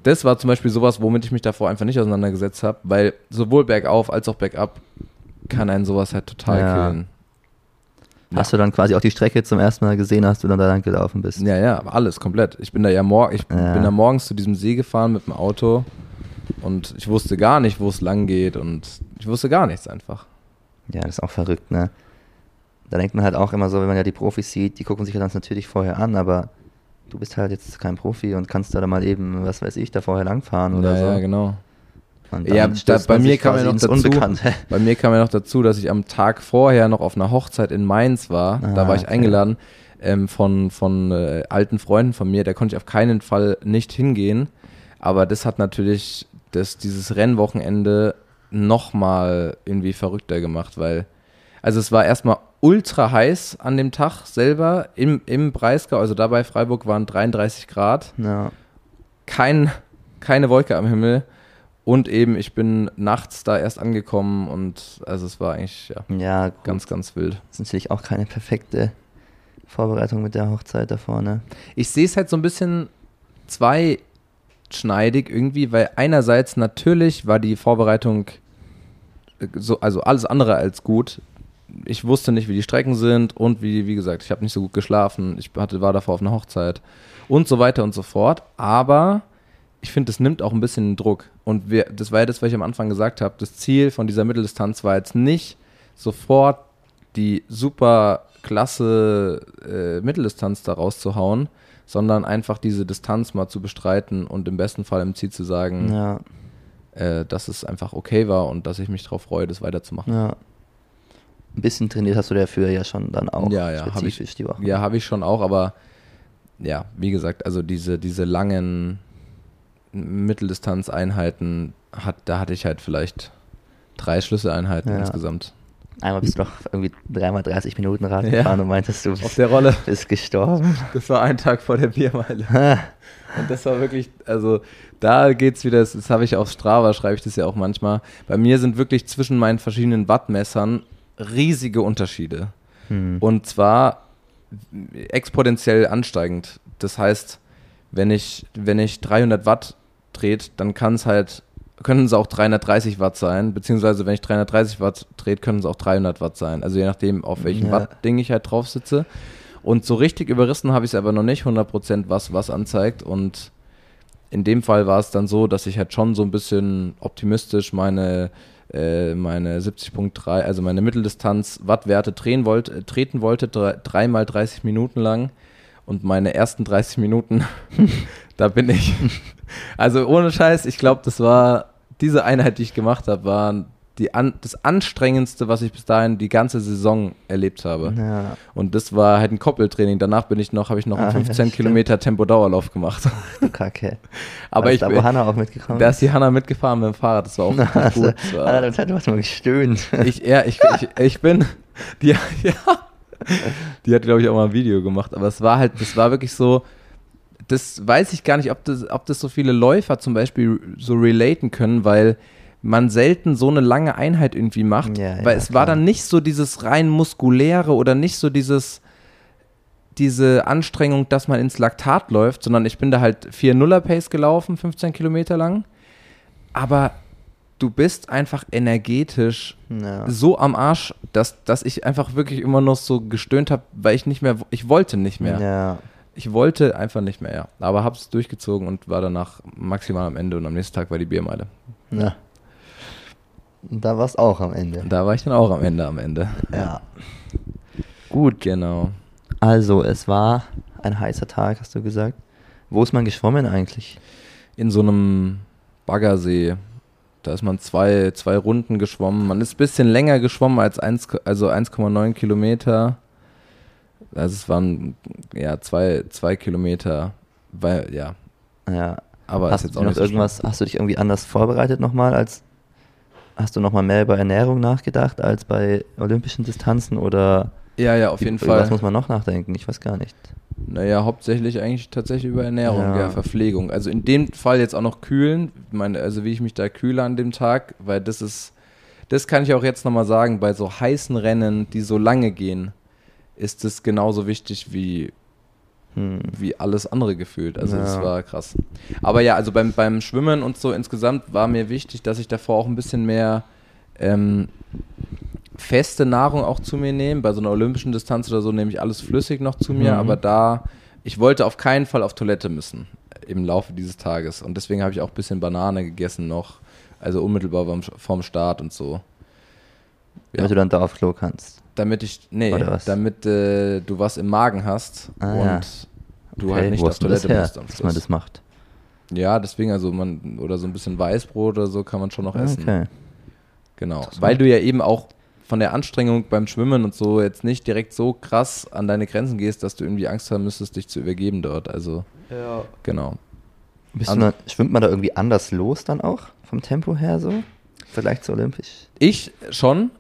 das war zum Beispiel sowas, womit ich mich davor einfach nicht auseinandergesetzt habe, weil sowohl bergauf als auch bergab kann einen sowas halt total Ja. killen. Hast du dann quasi auch die Strecke zum ersten Mal gesehen, als du dann da lang gelaufen bist? Ja, ja, alles komplett. Ich bin da ja mor ich Ja. bin da morgens zu diesem See gefahren mit dem Auto und ich wusste gar nicht, wo es lang geht und ich wusste gar nichts einfach. Ja, das ist auch verrückt, ne? Da denkt man halt auch immer so, wenn man ja die Profis sieht, die gucken sich ja das natürlich vorher an, aber du bist halt jetzt kein Profi und kannst da dann mal eben, was weiß ich, da vorher langfahren oder ja, so. ja, genau. Ja, da- bei mir kam ja noch dazu- Unbekannte. Bei mir kam ja noch dazu, dass ich am Tag vorher noch auf einer Hochzeit in Mainz war. da Ah, war ich okay. eingeladen ähm, von, von äh, alten Freunden von mir. Da konnte ich auf keinen Fall nicht hingehen. Aber das hat natürlich das, dieses Rennwochenende nochmal irgendwie verrückter gemacht, weil, also es war erstmal ultra heiß an dem Tag selber im, im Breisgau, also da bei Freiburg waren 33 Grad Ja, kein, keine Wolke am Himmel. Und eben, ich bin nachts da erst angekommen und also es war eigentlich ja, ja gut. ganz, ganz wild. Das ist natürlich auch keine perfekte Vorbereitung mit der Hochzeit da vorne. Ich sehe es halt so ein bisschen zweischneidig irgendwie, weil einerseits natürlich war die Vorbereitung äh, so, also alles andere als gut. Ich wusste nicht, wie die Strecken sind und wie, wie gesagt, ich habe nicht so gut geschlafen. Ich hatte, war davor auf einer Hochzeit und so weiter und so fort. Aber ich finde, das nimmt auch ein bisschen Druck. Und wir, das war ja das, was ich am Anfang gesagt habe. Das Ziel von dieser Mitteldistanz war jetzt nicht sofort die super klasse äh, Mitteldistanz da rauszuhauen, sondern einfach diese Distanz mal zu bestreiten und im besten Fall im Ziel zu sagen, Ja, äh, dass es einfach okay war und dass ich mich darauf freue, das weiterzumachen. ja. Ein bisschen trainiert hast du dafür ja schon dann auch Ja, ja, hab ich- spezifisch die Woche. Ja, habe ich schon auch, aber ja, wie gesagt, also diese, diese langen Mitteldistanzeinheiten, hat, da hatte ich halt vielleicht drei Schlüsseleinheiten Ja. insgesamt. Einmal bist du doch irgendwie dreimal 30 Minuten Rad Ja. gefahren und meintest, du Auf bist, der Rolle. bist gestorben. Das war ein Tag vor der Biermeile. Und das war wirklich, also da geht's wieder, das, das habe ich auf Strava, schreibe ich das ja auch manchmal. Bei mir sind wirklich zwischen meinen verschiedenen Wattmessern riesige Unterschiede. Hm. Und zwar exponentiell ansteigend. Das heißt, wenn ich, wenn ich 300 Watt dreht, dann kann es halt können es auch 330 Watt sein, beziehungsweise wenn ich 330 Watt drehe, können es auch 300 Watt sein. Also je nachdem, auf welchem Ja. Watt-Ding ich halt drauf sitze. Und so richtig überrissen habe ich es aber noch nicht, 100% was was anzeigt. Und in dem Fall war es dann so, dass ich halt schon so ein bisschen optimistisch meine, äh, meine 70.3, also meine Mitteldistanz Wattwerte drehen wollte, äh, treten wollte, drei, dreimal 30 Minuten lang. Und meine ersten 30 Minuten, da bin ich. Also ohne Scheiß, ich glaube, das war diese Einheit, die ich gemacht habe, war die an, das anstrengendste, was ich bis dahin die ganze Saison erlebt habe. Ja. Und das war halt ein Koppeltraining. Danach bin ich noch, habe ich noch Ah, einen ja, 15 stimmt. Kilometer Tempo-Dauerlauf gemacht. Du Kacke. Aber Warst ich da, bin, Hanna auch mitgekommen da ist die Hanna mitgefahren mit dem Fahrrad. Das war auch Also, gut. Das war, Hanna, du hast mal gestöhnt. ich, ja, ich, ich, ich bin, die, ja, die hat, glaube ich, auch mal ein Video gemacht, aber es war halt, das war wirklich so, das weiß ich gar nicht, ob das, ob das so viele Läufer zum Beispiel so relaten können, weil man selten so eine lange Einheit irgendwie macht, Ja, weil ja, es war klar. dann nicht so dieses rein muskuläre oder nicht so dieses diese Anstrengung, dass man ins Laktat läuft, sondern ich bin da halt 4-0er Pace gelaufen, 15 Kilometer lang, aber du bist einfach energetisch Ja. so am Arsch, dass, dass ich einfach wirklich immer noch so gestöhnt habe, weil ich nicht mehr, ich wollte nicht mehr. Ja. Ich wollte einfach nicht mehr, ja. Aber hab's durchgezogen und war danach maximal am Ende und am nächsten Tag war die Biermeile. ja. Und Da war es auch am Ende. Da war ich dann auch am Ende, am Ende. Ja. Gut. Genau. Also, es war ein heißer Tag, hast du gesagt. Wo ist man geschwommen eigentlich? In so einem Baggersee. Da ist man zwei, zwei Runden geschwommen. Man ist ein bisschen länger geschwommen als 1, also 1,9 Kilometer. Also es waren ja zwei, zwei Kilometer. Weil, ja, Ja. aber hast ist jetzt du auch noch nicht so schlimm. irgendwas, hast du dich irgendwie anders vorbereitet nochmal als hast du nochmal mehr über Ernährung nachgedacht als bei olympischen Distanzen oder Ja, ja, auf jeden was Fall. muss man noch nachdenken? Ich weiß gar nicht. Naja, hauptsächlich eigentlich tatsächlich über Ernährung, ja. Ja. Verpflegung. Also in dem Fall jetzt auch noch kühlen, meine, also wie ich mich da kühle an dem Tag, weil das ist, das kann ich auch jetzt nochmal sagen, bei so heißen Rennen, die so lange gehen, ist es genauso wichtig wie, Hm. wie alles andere gefühlt. Also das Ja. war krass. Aber ja, also beim, beim Schwimmen und so insgesamt war mir wichtig, dass ich davor auch ein bisschen mehr ähm, feste Nahrung auch zu mir nehme. Bei so einer olympischen Distanz oder so nehme ich alles flüssig noch zu mir, Mhm. aber da, ich wollte auf keinen Fall auf Toilette müssen im Laufe dieses Tages. Und deswegen habe ich auch ein bisschen Banane gegessen noch, also unmittelbar vom, vom Start und so. Ja. Damit du dann da auf Klo kannst. Damit ich, nee, damit äh, du was im Magen hast Ah, und ja. du Okay, halt nicht wo auf Toilette musst am dass man Schluss. das macht. Ja, deswegen, also man, oder so ein bisschen Weißbrot oder so kann man schon noch essen. Okay. Genau. Weil du ja eben auch von der Anstrengung beim Schwimmen und so jetzt nicht direkt so krass an deine Grenzen gehst, dass du irgendwie Angst haben müsstest, dich zu übergeben dort. Also, genau. Bist An- du da, schwimmt man da irgendwie anders los dann auch? Vom Tempo her so? Im Vergleich zu Olympisch? Ich schon,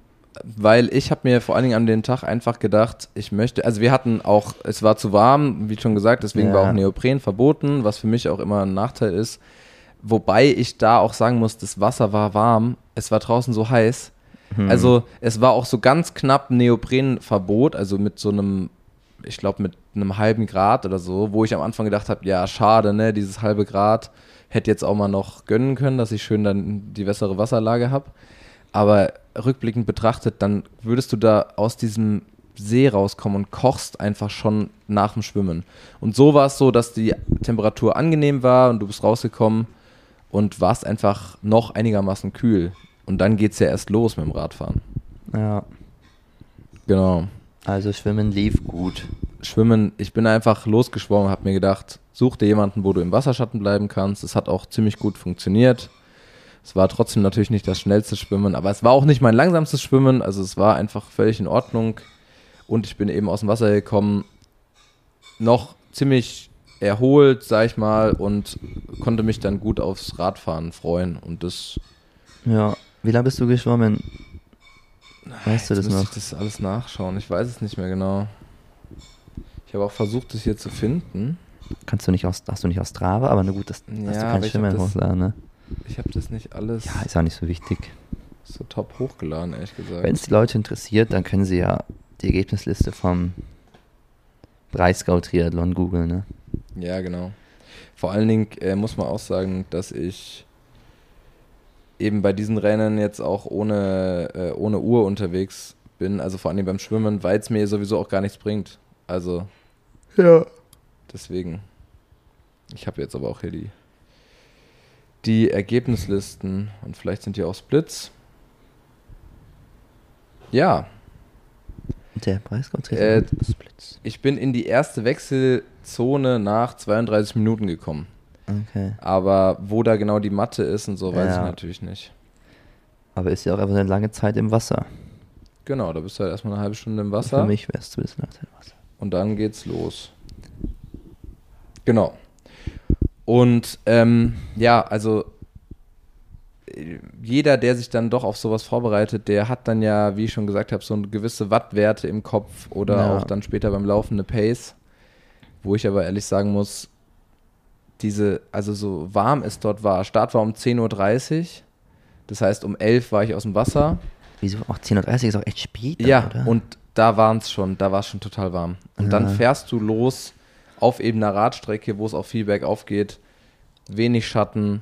weil ich habe mir vor allen Dingen an den Tag einfach gedacht, ich möchte, also wir hatten auch, es war zu warm, wie schon gesagt, deswegen Ja. war auch Neopren verboten, was für mich auch immer ein Nachteil ist. Wobei ich da auch sagen muss, das Wasser war warm, es war draußen so heiß. Hm. Also es war auch so ganz knapp Neoprenverbot, also mit so einem, ich glaube mit einem halben Grad oder so, wo ich am Anfang gedacht habe, ja schade, ne, dieses halbe Grad hätte jetzt auch mal noch gönnen können, dass ich schön dann die bessere Wasserlage habe. Aber rückblickend betrachtet, dann würdest du da aus diesem See rauskommen und kochst einfach schon nach dem Schwimmen. Und so war es so, dass die Temperatur angenehm war und du bist rausgekommen und warst einfach noch einigermaßen kühl. Und dann geht es ja erst los mit dem Radfahren. Ja. Genau. Also Schwimmen lief gut. Schwimmen, ich bin einfach losgeschwommen, habe mir gedacht, such dir jemanden, wo du im Wasserschatten bleiben kannst. Es hat auch ziemlich gut funktioniert. Es war trotzdem natürlich nicht das schnellste Schwimmen, aber es war auch nicht mein langsamstes Schwimmen. Also es war einfach völlig in Ordnung. Und ich bin eben aus dem Wasser gekommen, noch ziemlich erholt, sag ich mal, und konnte mich dann gut aufs Radfahren freuen. Und das Ja. Wie lange bist du geschwommen? Weißt du das noch? ich das alles nachschauen. Ich weiß es nicht mehr genau. Ich habe auch versucht, das hier zu finden. Kannst du nicht aus, hast du nicht aus Strava, aber na gut, das Ja, hast du kein Schwimmen das- hochladen, ne? Ich habe das nicht alles Ja, ist auch nicht so wichtig. so top hochgeladen, ehrlich gesagt. Wenn es die Leute interessiert, dann können sie ja die Ergebnisliste vom Breisgau Triathlon googeln, ne? Ja, genau. Vor allen Dingen äh, muss man auch sagen, dass ich eben bei diesen Rennen jetzt auch ohne, äh, ohne Uhr unterwegs bin, also vor allem beim Schwimmen, weil es mir sowieso auch gar nichts bringt. Also Ja. deswegen. Ich habe jetzt aber auch hier die, die Ergebnislisten und vielleicht sind die auch Splits. Ja, Der Preis kommt Äh, Splits. ich bin in die erste Wechselzone nach 32 Minuten gekommen. Okay. Aber wo da genau die Matte ist und so, weiß Ja. ich natürlich nicht. Aber ist ja auch einfach eine lange Zeit im Wasser. Genau, da bist du halt erstmal eine halbe Stunde im Für Wasser mich wäre es ein bisschen lange Zeit im Wasser. und dann geht's los. Genau. Und ähm, ja, also jeder, der sich dann doch auf sowas vorbereitet, der hat dann ja, wie ich schon gesagt habe, so eine gewisse Wattwerte im Kopf oder Ja. auch dann später beim Laufen eine Pace, wo ich aber ehrlich sagen muss, diese, also so warm es dort war, Start war um 10.30 Uhr, das heißt um 11 war ich aus dem Wasser. Wieso? Auch 10.30 Uhr ist auch echt spät. dann, Ja, oder? und da waren es schon, da war es schon total warm. Und dann Ja. fährst du los auf eben einer Radstrecke, wo es auch viel bergauf geht, wenig Schatten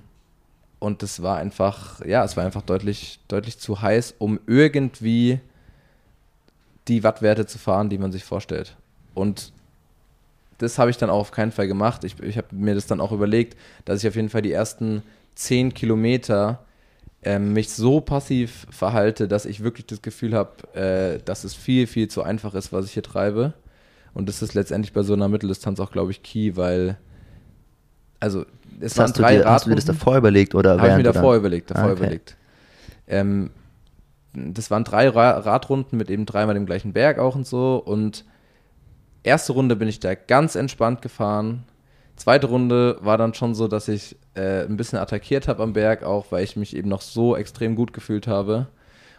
und es war einfach, ja, es war einfach deutlich, deutlich zu heiß, um irgendwie die Wattwerte zu fahren, die man sich vorstellt. Und das habe ich dann auch auf keinen Fall gemacht. Ich, ich habe mir das dann auch überlegt, dass ich auf jeden Fall die ersten 10 Kilometer ähm, mich so passiv verhalte, dass ich wirklich das Gefühl habe, äh, dass es viel, viel zu einfach ist, was ich hier treibe. Und das ist letztendlich bei so einer Mitteldistanz auch, glaube ich, key, weil also es waren drei dir, hast du dir das Radrunden. davor überlegt oder Habe ich mir davor dann- überlegt, davor Ah, okay. überlegt. Ähm, das waren drei Ra Radrunden mit eben dreimal dem gleichen Berg auch und so. Und erste Runde bin ich da ganz entspannt gefahren. Zweite Runde war dann schon so, dass ich äh, ein bisschen attackiert habe am Berg, auch weil ich mich eben noch so extrem gut gefühlt habe.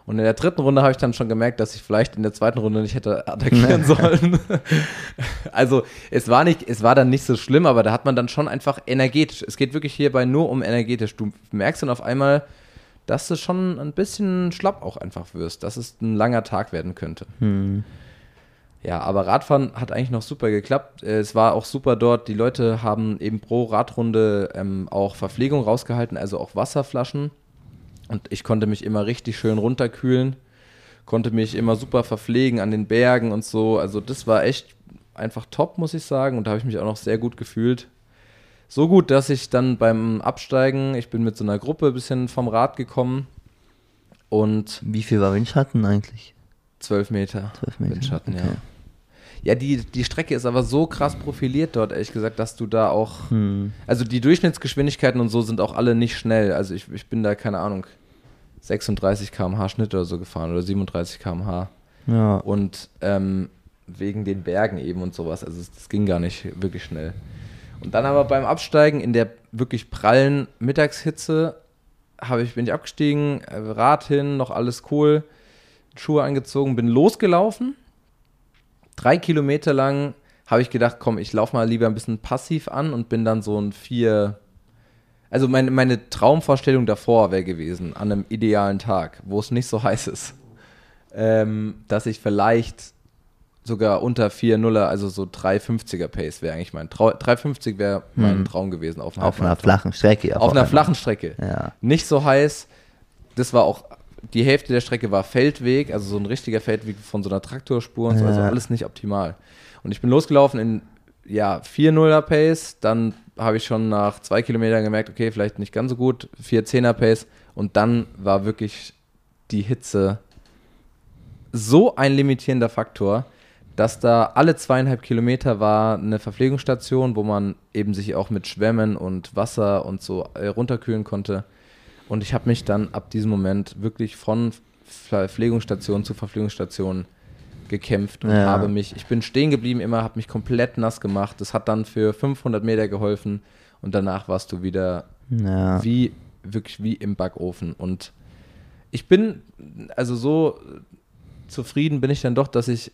Und in der dritten Runde habe ich dann schon gemerkt, dass ich vielleicht in der zweiten Runde nicht hätte attackieren sollen. also es war nicht, es war dann nicht so schlimm, aber da hat man dann schon einfach energetisch. Es geht wirklich hierbei nur um energetisch. Du merkst dann auf einmal, dass du schon ein bisschen schlapp auch einfach wirst, dass es ein langer Tag werden könnte. Hm. Ja, aber Radfahren hat eigentlich noch super geklappt. Äh, Es war auch super dort. Die Leute haben eben pro Radrunde ähm, auch Verpflegung rausgehalten, also auch Wasserflaschen. Und ich konnte mich immer richtig schön runterkühlen, konnte mich immer super verpflegen an den Bergen und so. Also das war echt einfach top, muss ich sagen. Und da habe ich mich auch noch sehr gut gefühlt. So gut, dass ich dann beim Absteigen, ich bin mit so einer Gruppe ein bisschen vom Rad gekommen und Wie viel war Windschatten eigentlich? zwölf Meter, 12 Meter, Windschatten, okay. Ja, die, die Strecke ist aber so krass profiliert dort, ehrlich gesagt, dass du da auch. Hm. Also die Durchschnittsgeschwindigkeiten und so sind auch alle nicht schnell. Also ich, ich bin da, keine Ahnung, 36 km/h Schnitt oder so gefahren oder 37 km/h. Ja. Und ähm, wegen den Bergen eben und sowas. Also es- das ging gar nicht wirklich schnell. Und dann aber beim Absteigen in der wirklich prallen Mittagshitze habe ich, bin ich abgestiegen, äh, Rad hin, noch alles cool, Schuhe angezogen, bin losgelaufen. Drei Kilometer lang habe ich gedacht, komm, ich laufe mal lieber ein bisschen passiv an und bin dann so ein vier. Also meine, meine Traumvorstellung davor wäre gewesen, an einem idealen Tag, wo es nicht so heiß ist, ähm, dass ich vielleicht sogar unter 4,0er, also so 3,50er Pace wäre eigentlich mein Traum. 3,50 wäre mein Hm. Traum gewesen auf, Auf einer flachen Strecke. Auf einer flachen Strecke. Ja. Nicht so heiß. Das war auch, die Hälfte der Strecke war Feldweg, also so ein richtiger Feldweg von so einer Traktorspur und so, also alles nicht optimal. Und ich bin losgelaufen in, ja, 4,0er Pace, dann habe ich schon nach zwei Kilometern gemerkt, okay, vielleicht nicht ganz so gut, 4,10er Pace und dann war wirklich die Hitze so ein limitierender Faktor, dass da alle zweieinhalb Kilometer war eine Verpflegungsstation, wo man eben sich auch mit Schwämmen und Wasser und so äh, runterkühlen konnte. Und ich habe mich dann ab diesem Moment wirklich von Verpflegungsstation zu Verpflegungsstation gekämpft und Ja. habe mich, ich bin stehen geblieben immer, habe mich komplett nass gemacht. Das hat dann für 500 Meter geholfen und danach warst du wieder Ja. wie, wirklich wie im Backofen. Und ich bin, also so zufrieden bin ich dann doch, dass ich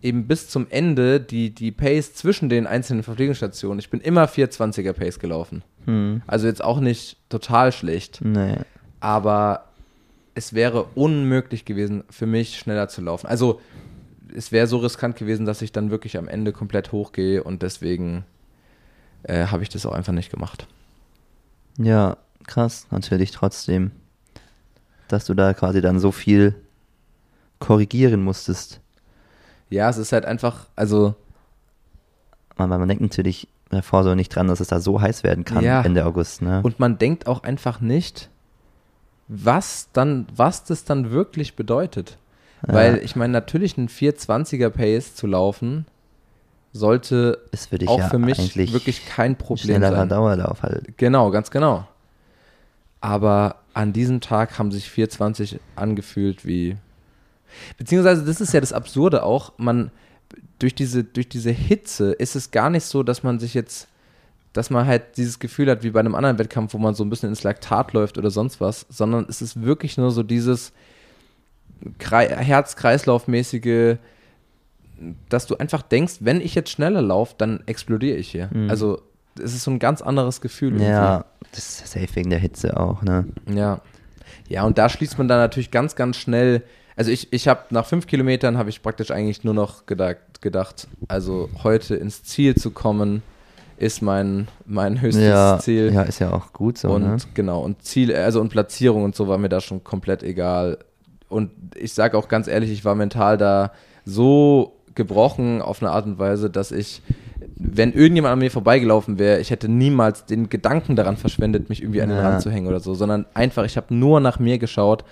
eben bis zum Ende die, die Pace zwischen den einzelnen Verpflegungsstationen, ich bin immer 420er Pace gelaufen. Hm. Also jetzt auch nicht total schlecht, Nee. aber es wäre unmöglich gewesen, für mich schneller zu laufen. Also es wäre so riskant gewesen, dass ich dann wirklich am Ende komplett hochgehe und deswegen äh, habe ich das auch einfach nicht gemacht. Ja, krass, natürlich trotzdem. dass du da quasi dann so viel korrigieren musstest. Ja, es ist halt einfach, also Man, man denkt natürlich davor so nicht dran, dass es da so heiß werden kann Ja. Ende August. Ne? Und man denkt auch einfach nicht, was dann, was das dann wirklich bedeutet. Weil ich meine, natürlich einen 420er Pace zu laufen, sollte für auch ja für mich wirklich kein ein Problem schnellerer sein. Dauerlauf halt. Genau, ganz genau. Aber an diesem Tag haben sich 420 angefühlt wie. Beziehungsweise, das ist ja das Absurde auch, man, durch diese, durch diese Hitze ist es gar nicht so, dass man sich jetzt, dass man halt dieses Gefühl hat, wie bei einem anderen Wettkampf, wo man so ein bisschen ins Laktat läuft oder sonst was, sondern es ist wirklich nur so dieses Krei- Herz-Kreislauf-mäßige, dass du einfach denkst, wenn ich jetzt schneller laufe, dann explodiere ich hier. Mhm. Also, es ist so ein ganz anderes Gefühl. irgendwie. Ja, das ist safe wegen der Hitze auch, ne? Ja. Ja, und da schließt man dann natürlich ganz, ganz schnell. Also ich, ich habe nach fünf Kilometern habe ich praktisch eigentlich nur noch gedacht, gedacht, also heute ins Ziel zu kommen, ist mein, mein höchstes Ja, Ziel. ja, ist ja auch gut so, und ne? genau, und Ziel, also und Platzierung und so war mir da schon komplett egal. Und ich sage auch ganz ehrlich, ich war mental da so gebrochen auf eine Art und Weise, dass ich, wenn irgendjemand an mir vorbeigelaufen wäre, ich hätte niemals den Gedanken daran verschwendet, mich irgendwie an den Ja. Rand zu hängen oder so, sondern einfach, ich habe nur nach mir geschaut,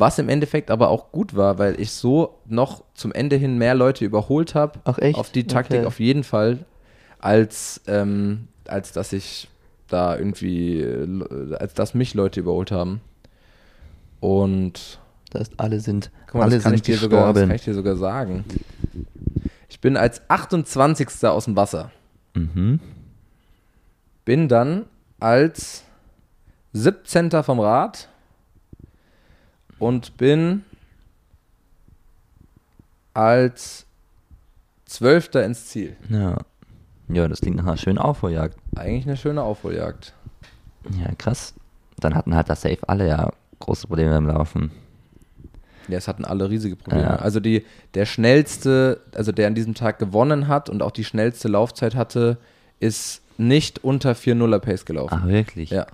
was im Endeffekt aber auch gut war, weil ich so noch zum Ende hin mehr Leute überholt habe. Ach echt? Auf die Taktik Okay. auf jeden Fall, als, ähm, als dass ich da irgendwie, äh, als dass mich Leute überholt haben. Und Das heißt, alle sind, guck mal, alle das kann, ich sind dir sogar, das gestorben. kann ich dir sogar sagen. Ich bin als 28. aus dem Wasser. mhm. Bin dann als 17. vom Rad und bin als 12. ins Ziel. Ja. Ja, das klingt nach einer schönen Aufholjagd. Eigentlich eine schöne Aufholjagd. Ja, krass. Dann hatten halt das safe alle ja große Probleme beim Laufen. Ja, es hatten alle riesige Probleme. Ja. Also die, der schnellste, also der an diesem Tag gewonnen hat und auch die schnellste Laufzeit hatte, ist nicht unter 4-0er Pace gelaufen. Ach, wirklich? Ja.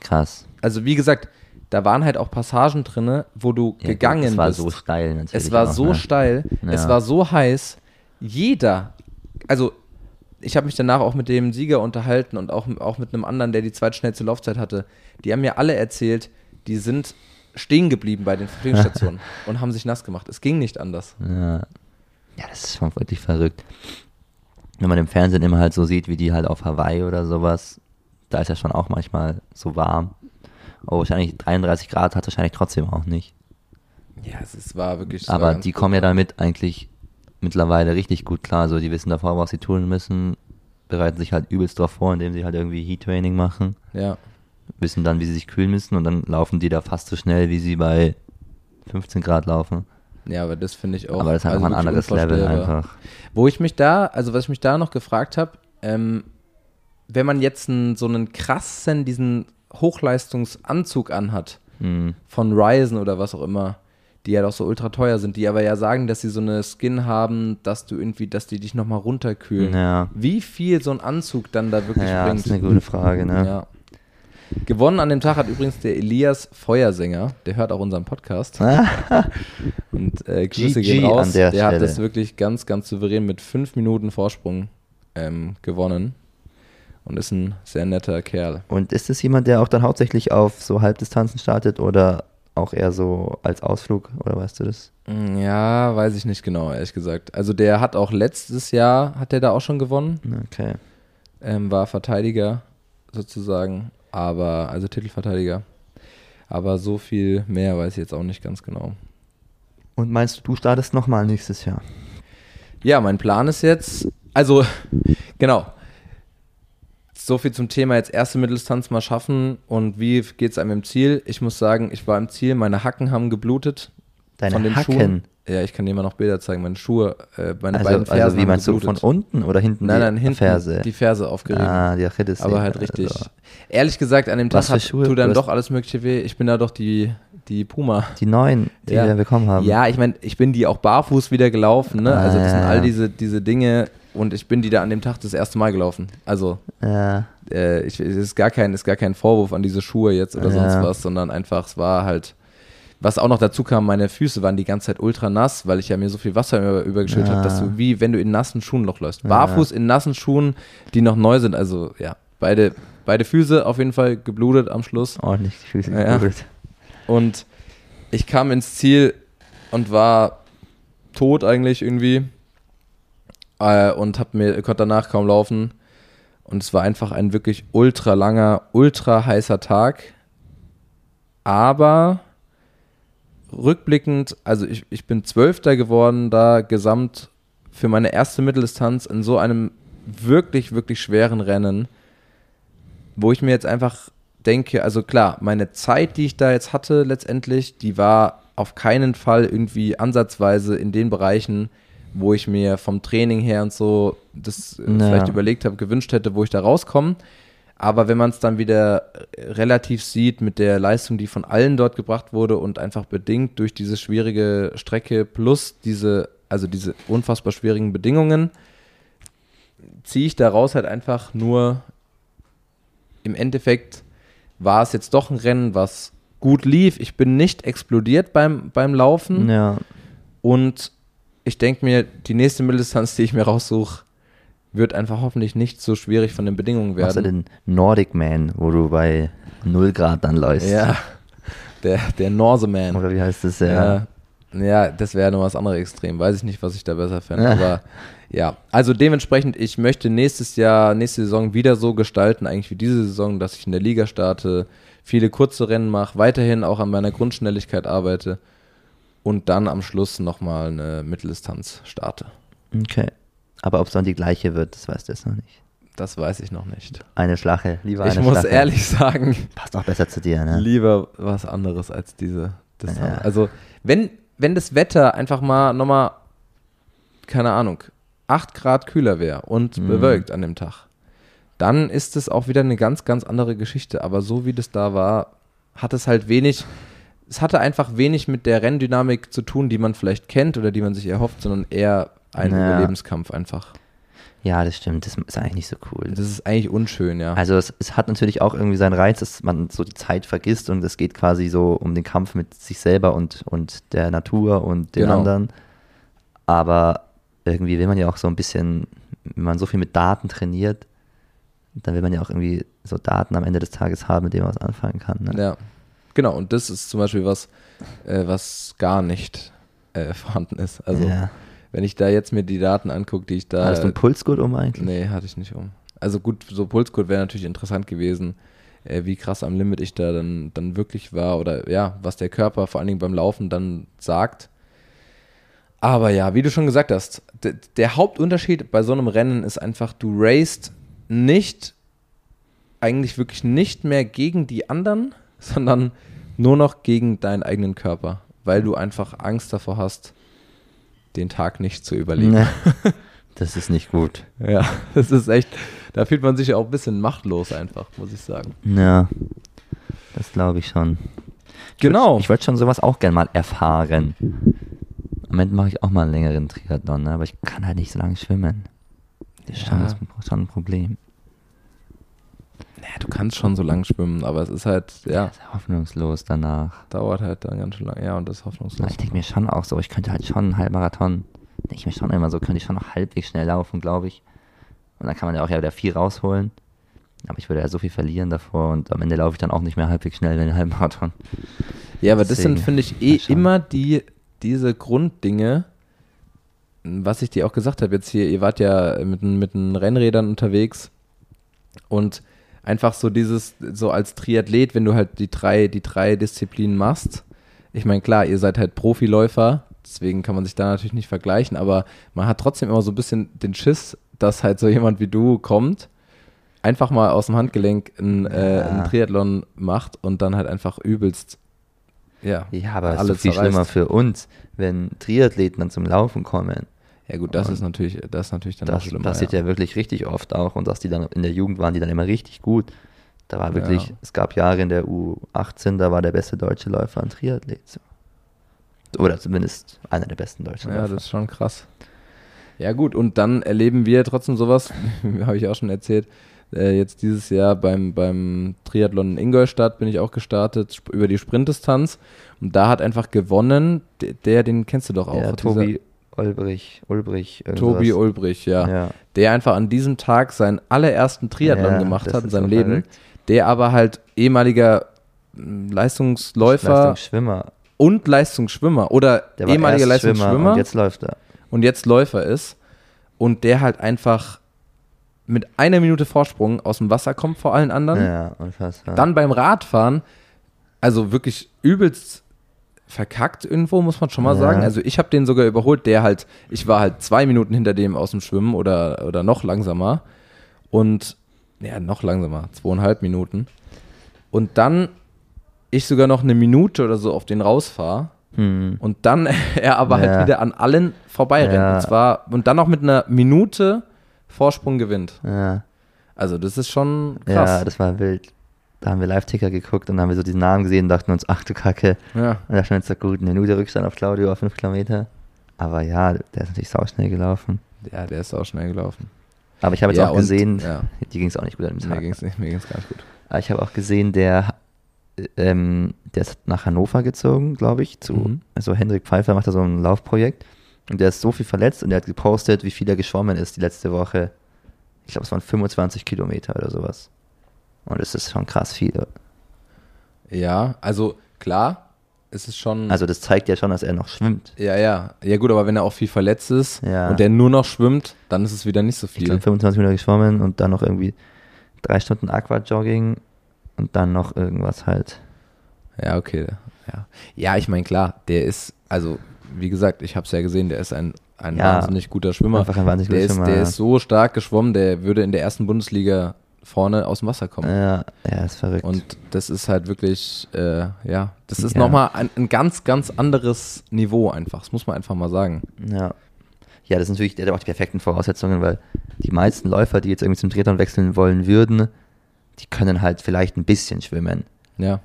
Krass. Also wie gesagt, da waren halt auch Passagen drin, wo du Ja, gegangen gut, Es war bist. so steil natürlich. es war auch, so ne? steil, es Ja. war so heiß. Jeder, also ich habe mich danach auch mit dem Sieger unterhalten und auch, auch mit einem anderen, der die zweitschnellste Laufzeit hatte. Die haben mir alle erzählt, die sind stehen geblieben bei den Verpflegungsstationen und haben sich nass gemacht. Es ging nicht anders. Ja. ja, das ist schon wirklich verrückt. Wenn man im Fernsehen immer halt so sieht, wie die halt auf Hawaii oder sowas, da ist ja schon auch manchmal so warm. Oh, wahrscheinlich 33 Grad hat wahrscheinlich trotzdem auch nicht. Ja, es, war wirklich. Aber die kommen ja brutal. damit eigentlich mittlerweile richtig gut klar. So, die wissen davor, was sie tun müssen, bereiten sich halt übelst drauf vor, indem sie halt irgendwie Heat-Training machen, Ja, wissen dann, wie sie sich kühlen müssen und dann laufen die da fast so schnell, wie sie bei 15 Grad laufen. ja, aber das finde ich auch. Aber das ist halt also ein anderes Level einfach. Wo ich mich da, also was ich mich da noch gefragt habe, ähm, wenn man jetzt einen, so einen krassen, diesen Hochleistungsanzug anhat, Hm. von Ryzen oder was auch immer, die ja doch so ultra teuer sind, die aber ja sagen, dass sie so eine Skin haben, dass du irgendwie, dass die dich nochmal runterkühlen. Ja. Wie viel so ein Anzug dann da wirklich Ja, das bringt. ist eine gute Frage, ne? Ja. Gewonnen an dem Tag hat übrigens der Elias Feuersänger, der hört auch unseren Podcast. Und äh, Grüße GG gehen raus. an der hat das wirklich ganz, ganz souverän mit fünf Minuten Vorsprung ähm, gewonnen. Und ist ein sehr netter Kerl. Und ist es jemand, der auch dann hauptsächlich auf so Halbdistanzen startet oder auch eher so als Ausflug, oder weißt du das? Mm, Ja, weiß ich nicht genau, ehrlich gesagt. Also der hat auch letztes Jahr, hat der da auch schon gewonnen, Okay. ähm, war Verteidiger sozusagen, aber, also Titelverteidiger. Aber so viel mehr weiß ich jetzt auch nicht ganz genau. Und meinst du, du startest nochmal nächstes Jahr? Ja, mein Plan ist jetzt, also, genau. So viel zum Thema jetzt erste Mitteldistanz mal schaffen und wie geht es einem im Ziel? Ich muss sagen, ich war im Ziel, meine Hacken haben geblutet. Deine von den Hacken? Schuhen. Ja, ich kann dir mal noch Bilder zeigen. Meine Schuhe, äh, meine Also, beiden Fersen also wie meinst du, von geblutet. unten oder hinten Nein, nein, hinten Ferse? die Ferse aufgerieben. ah, die Achilles. aber halt richtig. Also, Ehrlich gesagt, an dem Tag Was hat, tut dann doch alles Mögliche weh. Ich bin da doch die, die Puma. die neuen, die Ja. wir bekommen haben. Ja, ich meine, ich bin die auch barfuß wieder gelaufen, ne? Also das Ah, sind ja, all diese, diese Dinge und ich bin die da an dem Tag das erste Mal gelaufen. Also Ja, äh, ich, es ist gar kein, ist gar kein Vorwurf an diese Schuhe jetzt oder Ja. sonst was, sondern einfach, es war halt, was auch noch dazu kam, meine Füße waren die ganze Zeit ultra nass, weil ich ja mir so viel Wasser über, übergeschüttet habe, dass du wie wenn du in nassen Schuhen noch läufst. Ja. Barfuß in nassen Schuhen, die noch neu sind. Also ja, beide, beide Füße auf jeden Fall geblutet am Schluss. Ordentlich die Füße Ja. geblutet. Und ich kam ins Ziel und war tot eigentlich irgendwie äh, und hab mir, konnte danach kaum laufen. Und es war einfach ein wirklich ultra langer, ultra heißer Tag. Aber rückblickend, also ich, ich bin Zwölfter geworden da gesamt für meine erste Mitteldistanz in so einem wirklich, wirklich schweren Rennen, wo ich mir jetzt einfach denke, also klar, meine Zeit, die ich da jetzt hatte letztendlich, die war auf keinen Fall irgendwie ansatzweise in den Bereichen, wo ich mir vom Training her und so das äh, Ja. vielleicht überlegt habe, gewünscht hätte, wo ich da rauskomme. Aber wenn man es dann wieder relativ sieht mit der Leistung, die von allen dort gebracht wurde und einfach bedingt durch diese schwierige Strecke plus diese, also diese unfassbar schwierigen Bedingungen, ziehe ich daraus halt einfach nur im Endeffekt war es jetzt doch ein Rennen, was gut lief. Ich bin nicht explodiert beim, beim Laufen Ja. und ich denke mir, die nächste Mitteldistanz, die ich mir raussuche, wird einfach hoffentlich nicht so schwierig von den Bedingungen werden. den Nordic Man, wo du bei 0 Grad dann läufst? Ja, der, der Norseman. Oder wie heißt das? Ja, ja das wäre noch was anderes Extrem. Weiß ich nicht, was ich da besser fände. Ja. Aber ja, also dementsprechend, ich möchte nächstes Jahr, nächste Saison wieder so gestalten, eigentlich wie diese Saison, dass ich in der Liga starte, viele kurze Rennen mache, weiterhin auch an meiner Grundschnelligkeit arbeite und dann am Schluss nochmal eine Mitteldistanz starte. Okay. Aber ob es dann die gleiche wird, das weißt du jetzt noch nicht. Das weiß ich noch nicht. Eine Schlache, lieber Ich eine muss Schlache. ehrlich sagen, Passt auch besser zu dir, ne? lieber was anderes als diese Distanz. Ja. Also, wenn, wenn das Wetter einfach mal nochmal, keine Ahnung, 8 Grad kühler wäre und Mhm. bewölkt an dem Tag, dann ist es auch wieder eine ganz, ganz andere Geschichte. Aber so wie das da war, hat es halt wenig, es hatte einfach wenig mit der Renndynamik zu tun, die man vielleicht kennt oder die man sich erhofft, sondern eher ein Ja. Überlebenskampf einfach. Ja, das stimmt. Das ist eigentlich nicht so cool. Das ist eigentlich unschön, ja. Also es, es hat natürlich auch irgendwie seinen Reiz, dass man so die Zeit vergisst und es geht quasi so um den Kampf mit sich selber und, und der Natur und den Genau. anderen. Aber irgendwie will man ja auch so ein bisschen, wenn man so viel mit Daten trainiert, dann will man ja auch irgendwie so Daten am Ende des Tages haben, mit denen man was anfangen kann. Ne? Ja, genau. Und das ist zum Beispiel was, äh, was gar nicht äh, vorhanden ist. Also ja. wenn ich da jetzt mir die Daten angucke, die ich da. Hattest du einen Pulsgurt um eigentlich? nee, hatte ich nicht um. Also gut, so Pulscode wäre natürlich interessant gewesen, äh, wie krass am Limit ich da dann, dann wirklich war oder ja, was der Körper vor allen Dingen beim Laufen dann sagt. Aber ja, wie du schon gesagt hast, der Hauptunterschied bei so einem Rennen ist einfach, du racest nicht, eigentlich wirklich nicht mehr gegen die anderen, sondern nur noch gegen deinen eigenen Körper, weil du einfach Angst davor hast, den Tag nicht zu überleben. Ne. Das ist nicht gut. Ja, das ist echt, da fühlt man sich ja auch ein bisschen machtlos einfach, muss ich sagen. Ja, das glaube ich schon. Genau. Ich wollte schon sowas auch gern mal erfahren. Am Ende mache ich auch mal einen längeren Triathlon, ne? aber ich kann halt nicht so lange schwimmen. Das ist schon, Ja. das, schon ein Problem. Naja, du kannst schon so lang schwimmen, aber es ist halt, ja, Das ist hoffnungslos danach. dauert halt dann ganz schön lang. Ja, und das ist hoffnungslos. Ich denke mir schon auch so, ich könnte halt schon einen Halbmarathon, denke ich mir schon immer so, könnte ich schon noch halbwegs schnell laufen, glaube ich. Und dann kann man ja auch ja wieder viel rausholen. Aber ich würde ja so viel verlieren davor und am Ende laufe ich dann auch nicht mehr halbwegs schnell in den Halbmarathon. Ja, aber das sind, Deswegen, finde ich, eh immer die, diese Grunddinge, was ich dir auch gesagt habe, jetzt hier, ihr wart ja mit, mit den Rennrädern unterwegs und einfach so dieses, so als Triathlet, wenn du halt die drei, die drei Disziplinen machst, ich meine, klar, ihr seid halt Profiläufer, deswegen kann man sich da natürlich nicht vergleichen, aber man hat trotzdem immer so ein bisschen den Schiss, dass halt so jemand wie du kommt, einfach mal aus dem Handgelenk ein, äh, Ja. einen Triathlon macht und dann halt einfach übelst, ja, Ja, aber es ist viel zerreißt. schlimmer für uns, wenn Triathleten dann zum Laufen kommen. Ja gut, das Und ist natürlich, das ist natürlich dann Das auch schlimmer. passiert ja. wirklich richtig oft auch und dass die dann in der Jugend waren, die dann immer richtig gut. Da war wirklich, Ja. es gab Jahre in der U18, da war der beste deutsche Läufer ein Triathlet. So. Oder zumindest einer der besten deutschen Ja, Läufer. das ist schon krass. Ja gut, und dann erleben wir trotzdem sowas, habe ich auch schon erzählt, Äh, jetzt dieses Jahr beim, beim Triathlon in Ingolstadt bin ich auch gestartet, über die Sprintdistanz. Und da hat einfach gewonnen, der, den kennst du doch auch. Ja, dieser Tobi Ulbrich, Ulbrich. Tobi. Ulbrich, ja. Ja. Der einfach an diesem Tag seinen allerersten Triathlon Ja, gemacht hat in seinem Leben. verrückt. Der aber halt ehemaliger mm, Leistungsläufer Leistungsschwimmer. und Leistungsschwimmer oder ehemaliger Leistungsschwimmer und jetzt läuft er. und jetzt Läufer ist und der halt einfach mit einer Minute Vorsprung aus dem Wasser kommt vor allen anderen. Ja, unfassbar. Dann beim Radfahren, also wirklich übelst verkackt irgendwo, muss man schon mal Ja. sagen. Also ich habe den sogar überholt, der halt, ich war halt zwei Minuten hinter dem aus dem Schwimmen oder, oder noch langsamer und, ja, noch langsamer, zweieinhalb Minuten. Und dann ich sogar noch eine Minute oder so auf den rausfahre Hm. und dann er aber Ja. halt wieder an allen vorbeirennt. Ja. Und zwar, und dann noch mit einer Minute Vorsprung gewinnt. Ja. Also das ist schon krass. ja, das war wild. Da haben wir Live-Ticker geguckt und haben wir so diesen Namen gesehen und dachten uns, ach du Kacke. ja. Und dachten uns, so gut, eine Minute Rückstand auf Claudio auf 5 Kilometer. Aber ja, der ist natürlich sauschnell gelaufen. Ja, der ist auch schnell gelaufen. Aber ich habe jetzt Ja, auch und- gesehen, ja. die ging es auch nicht gut an dem Mir Tag. mir ging's gar nicht gut. Aber ich habe auch gesehen, der, äh, ähm, der ist nach Hannover gezogen, glaube ich. Zu, Mhm. Also Hendrik Pfeiffer macht da so ein Laufprojekt. Und der ist so viel verletzt und der hat gepostet, wie viel er geschwommen ist die letzte Woche. Ich glaube, es waren 25 Kilometer oder sowas. Und das ist schon krass viel. Ja, also klar, es ist schon. Also das zeigt ja schon, dass er noch schwimmt. ja, ja. Ja, gut, aber wenn er auch viel verletzt ist Ja. und der nur noch schwimmt, dann ist es wieder nicht so Ich viel. glaube 25 Minuten geschwommen und dann noch irgendwie drei Stunden Aquajogging und dann noch irgendwas halt. Ja, okay. Ja, ja ich meine, klar, der ist, also, wie gesagt, ich habe es ja gesehen, der ist ein, ein Ja, wahnsinnig guter Schwimmer. Einfach ein wahnsinnig der guter ist, Schwimmer, der ja. ist so stark geschwommen, der würde in der ersten Bundesliga vorne aus dem Wasser kommen. Ja, ja, ist verrückt. Und das ist halt wirklich, äh, ja, das ist Ja. nochmal ein, ein ganz, ganz anderes Niveau einfach. Das muss man einfach mal sagen. Ja. Ja, das ist natürlich, der hat auch die perfekten Voraussetzungen, weil die meisten Läufer, die jetzt irgendwie zum Triathlon wechseln wollen würden, die können halt vielleicht ein bisschen schwimmen, Ja.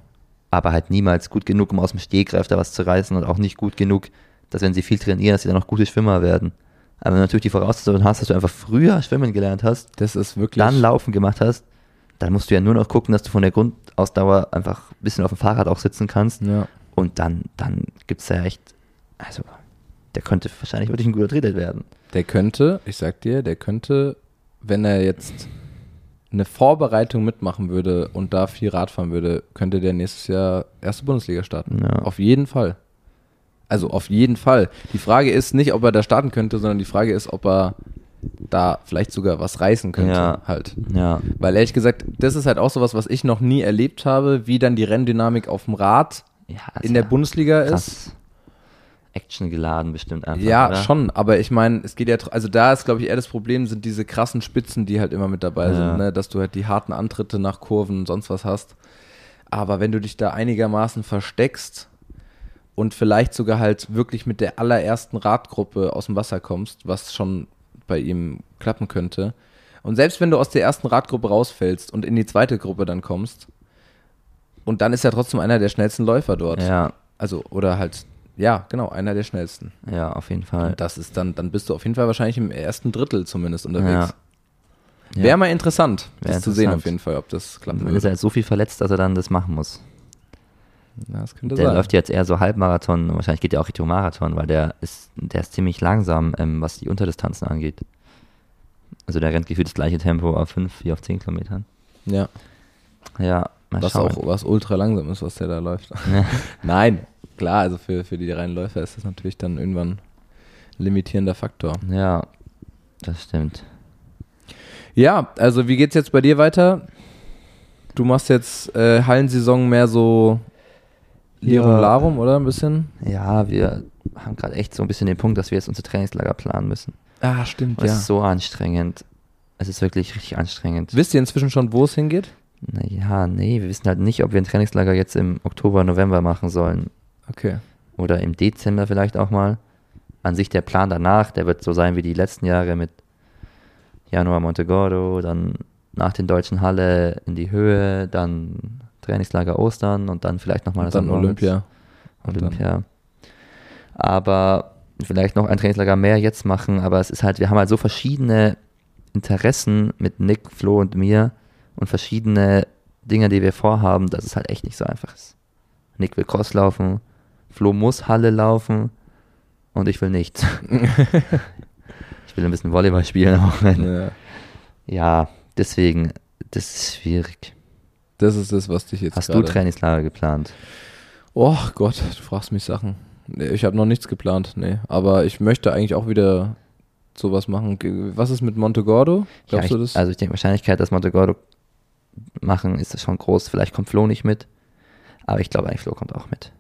aber halt niemals gut genug, um aus dem Stegreif da was zu reißen und auch nicht gut genug, dass wenn sie viel trainieren, dass sie dann auch gute Schwimmer werden. Aber wenn du natürlich die Voraussetzungen hast, dass du einfach früher schwimmen gelernt hast, Das ist wirklich. dann Laufen gemacht hast, dann musst du ja nur noch gucken, dass du von der Grundausdauer einfach ein bisschen auf dem Fahrrad auch sitzen kannst ja. und dann, dann gibt es ja echt, also der könnte wahrscheinlich wirklich ein guter Triathlete werden. Der könnte, ich sag dir, der könnte, wenn er jetzt eine Vorbereitung mitmachen würde und da viel Rad fahren würde, könnte der nächstes Jahr erste Bundesliga starten. Ja. Auf jeden Fall. Also auf jeden Fall. Die Frage ist nicht, ob er da starten könnte, sondern die Frage ist, ob er da vielleicht sogar was reißen könnte. Ja. Halt. Ja, Weil ehrlich gesagt, das ist halt auch sowas, was ich noch nie erlebt habe, wie dann die Renndynamik auf dem Rad ja in der Bundesliga ist. krass. Action geladen bestimmt einfach. Ja, oder? schon, aber ich meine, es geht ja, also da ist, glaube ich, eher das Problem, sind diese krassen Spitzen, die halt immer mit dabei Ja. sind, ne? dass du halt die harten Antritte nach Kurven und sonst was hast. Aber wenn du dich da einigermaßen versteckst und vielleicht sogar halt wirklich mit der allerersten Radgruppe aus dem Wasser kommst, was schon bei ihm klappen könnte, und selbst wenn du aus der ersten Radgruppe rausfällst und in die zweite Gruppe dann kommst, und dann ist er trotzdem einer der schnellsten Läufer dort. Ja, Also, oder halt, ja, genau, einer der schnellsten. ja, auf jeden Fall. Und das ist dann, dann bist du auf jeden Fall wahrscheinlich im ersten Drittel zumindest unterwegs. Ja. Ja. Wäre mal interessant, Wär das zu sehen interessant. auf jeden Fall, ob das klappen Dann ist er jetzt so viel verletzt, dass er dann das machen muss. Das könnte Der sein. läuft jetzt eher so Halbmarathon, wahrscheinlich geht er auch Richtung Marathon, weil der ist, der ist ziemlich langsam, ähm, was die Unterdistanzen angeht. Also der rennt gefühlt das gleiche Tempo auf 5 wie auf 10 Kilometern. ja, Ja, mal was schauen. auch was ultra langsam ist, was der da läuft. Ja. Nein, klar, also für, für die reinen Läufer ist das natürlich dann irgendwann ein limitierender Faktor. Ja, das stimmt. Ja, also wie geht's jetzt bei dir weiter? Du machst jetzt äh, Hallensaison mehr so Lirum Ja. Larum, oder? Ein bisschen? Ja, wir haben gerade echt so ein bisschen den Punkt, dass wir jetzt unser Trainingslager planen müssen. Ah, stimmt, Und Es ist so anstrengend. Es ist wirklich richtig anstrengend. Wisst ihr inzwischen schon, wo es hingeht? Naja, nee, wir wissen halt nicht, ob wir ein Trainingslager jetzt im Oktober, November machen sollen. Okay. Oder im Dezember vielleicht auch mal. An sich der Plan danach, der wird so sein wie die letzten Jahre mit Januar Montegordo, dann nach den deutschen Halle in die Höhe, dann Trainingslager Ostern und dann vielleicht nochmal Und dann Olympia. Dann- Olympia. Aber vielleicht noch ein Trainingslager mehr jetzt machen, aber es ist halt, wir haben halt so verschiedene Interessen mit Nick, Flo und mir und verschiedene Dinge, die wir vorhaben, dass es halt echt nicht so einfach ist. Nick will Cross laufen, Flo muss Halle laufen und ich will nicht. ich will ein bisschen Volleyball spielen auch. Wenn, Ja. ja, deswegen, das ist schwierig. Das ist das, was dich jetzt Hast du Trainingslager geplant? Oh Gott, du fragst mich Sachen. Nee, ich habe noch nichts geplant, nee. Aber ich möchte eigentlich auch wieder sowas machen. Was ist mit Montegordo? Glaubst ja, du das? Also ich denke, Wahrscheinlichkeit, dass Montegordo machen, ist das schon groß. Vielleicht kommt Flo nicht mit. Aber ich glaube eigentlich, Flo kommt auch mit.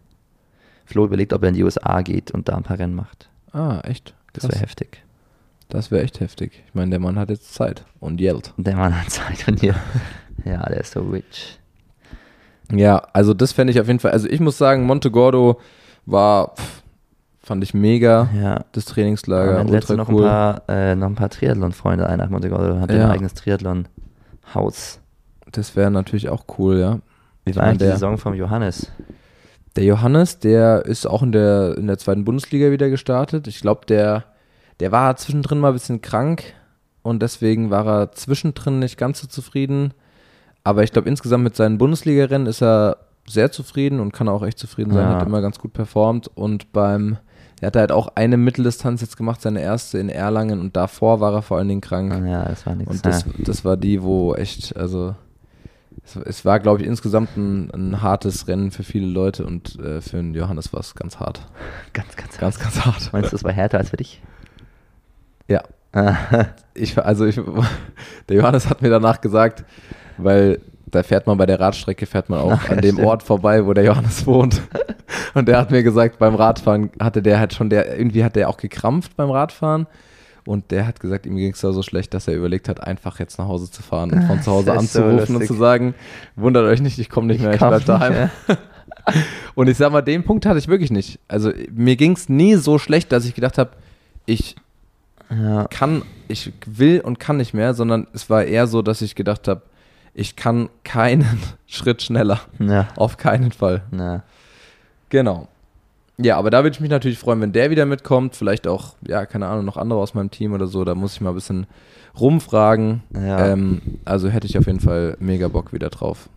Flo überlegt, ob er in die USA geht und da ein paar Rennen macht. ah, echt? Das Krass. wäre heftig. Das wäre echt heftig. Ich meine, der Mann hat jetzt Zeit und Geld. Der Mann hat Zeit von dir. ja, der ist so rich. Ja, also das fände ich auf jeden Fall. Also ich muss sagen, Montegordo war, pff, fand ich mega. Ja. Das Trainingslager, letzte ultra noch cool. ein paar, äh, noch ein paar Triathlon-Freunde ein nach Montegordo. Hat ja. Ein eigenes Triathlon-Haus. Das wäre natürlich auch cool, ja. Wie war eigentlich die Saison vom Johannes? Der Johannes, der ist auch in der, in der zweiten Bundesliga wieder gestartet. Ich glaube, der, der war zwischendrin mal ein bisschen krank und deswegen war er zwischendrin nicht ganz so zufrieden. Aber ich glaube, insgesamt mit seinen Bundesliga-Rennen ist er sehr zufrieden und kann auch echt zufrieden sein, Ja. hat immer ganz gut performt. Und beim, er hat halt auch eine Mitteldistanz jetzt gemacht, seine erste in Erlangen und davor war er vor allen Dingen krank. Ja, das war nichts. Und das, das war die, wo echt, also es, es war, glaube ich, insgesamt ein, ein hartes Rennen für viele Leute und äh, für den Johannes war es ganz hart. ganz, ganz, Ganz, ganz hart. Meinst du, das war härter als für dich? Ja. Ah, Ich, also ich, der Johannes hat mir danach gesagt, weil da fährt man bei der Radstrecke, fährt man auch Ach, ja, an dem stimmt. Ort vorbei, wo der Johannes wohnt. Und der hat mir gesagt, beim Radfahren hatte der halt schon, der, irgendwie hat der auch gekrampft beim Radfahren. Und der hat gesagt, ihm ging es da so schlecht, dass er überlegt hat, einfach jetzt nach Hause zu fahren und von zu Hause ist so anzurufen und zu sagen, wundert euch nicht, ich komme nicht mehr, ich komm bleib daheim. Und ich sag mal, den Punkt hatte ich wirklich nicht. Also mir ging es nie so schlecht, dass ich gedacht habe, ich Ja, kann, ich will und kann nicht mehr, sondern es war eher so, dass ich gedacht habe, ich kann keinen Schritt schneller. ja, Auf keinen Fall. na. Genau. Ja, aber da würde ich mich natürlich freuen, wenn der wieder mitkommt. Vielleicht auch, ja, keine Ahnung, noch andere aus meinem Team oder so. Da muss ich mal ein bisschen rumfragen. Ja. Ähm, also hätte ich auf jeden Fall mega Bock wieder drauf.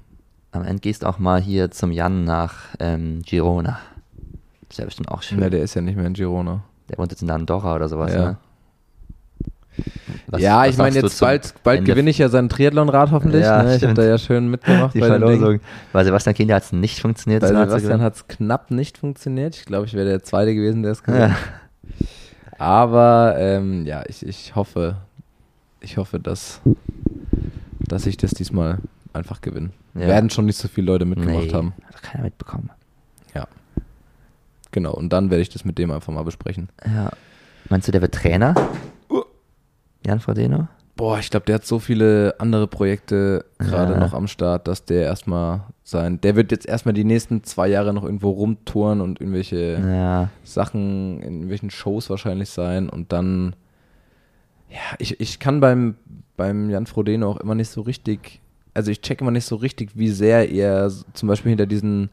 Am Ende gehst auch mal hier zum Jan nach ähm, Girona. Das wäre bestimmt auch schön. Ja, der ist ja nicht mehr in Girona. Der wohnt jetzt in Andorra oder sowas, Ja. ne? Was- ja, ich meine, jetzt bald, bald Ende- gewinne ich ja sein Triathlonrad hoffentlich. Ja, ne? Ich habe da ja schön mitgemacht die bei. Verlosung. Bei Sebastian Kinder hat es nicht funktioniert. Bei Sebastian hat es knapp nicht funktioniert. Ich glaube, ich wäre der Zweite gewesen, der es gewonnen Ja. Aber ähm, ja, ich, ich hoffe, ich hoffe, dass, dass ich das diesmal einfach gewinne. Ja. Werden schon nicht so viele Leute mitgemacht nee, haben. Hat keiner mitbekommen. Genau, und dann werde ich das mit dem einfach mal besprechen. Ja. Meinst du, der wird Trainer? Jan Frodeno? Boah, ich glaube, der hat so viele andere Projekte gerade Ja. noch am Start, dass der erstmal sein. Der wird jetzt erstmal die nächsten zwei Jahre noch irgendwo rumtouren und irgendwelche Ja. Sachen in irgendwelchen Shows wahrscheinlich sein und dann, ja, ich, ich kann beim, beim Jan Frodeno auch immer nicht so richtig, also ich check immer nicht so richtig, wie sehr er zum Beispiel hinter diesen,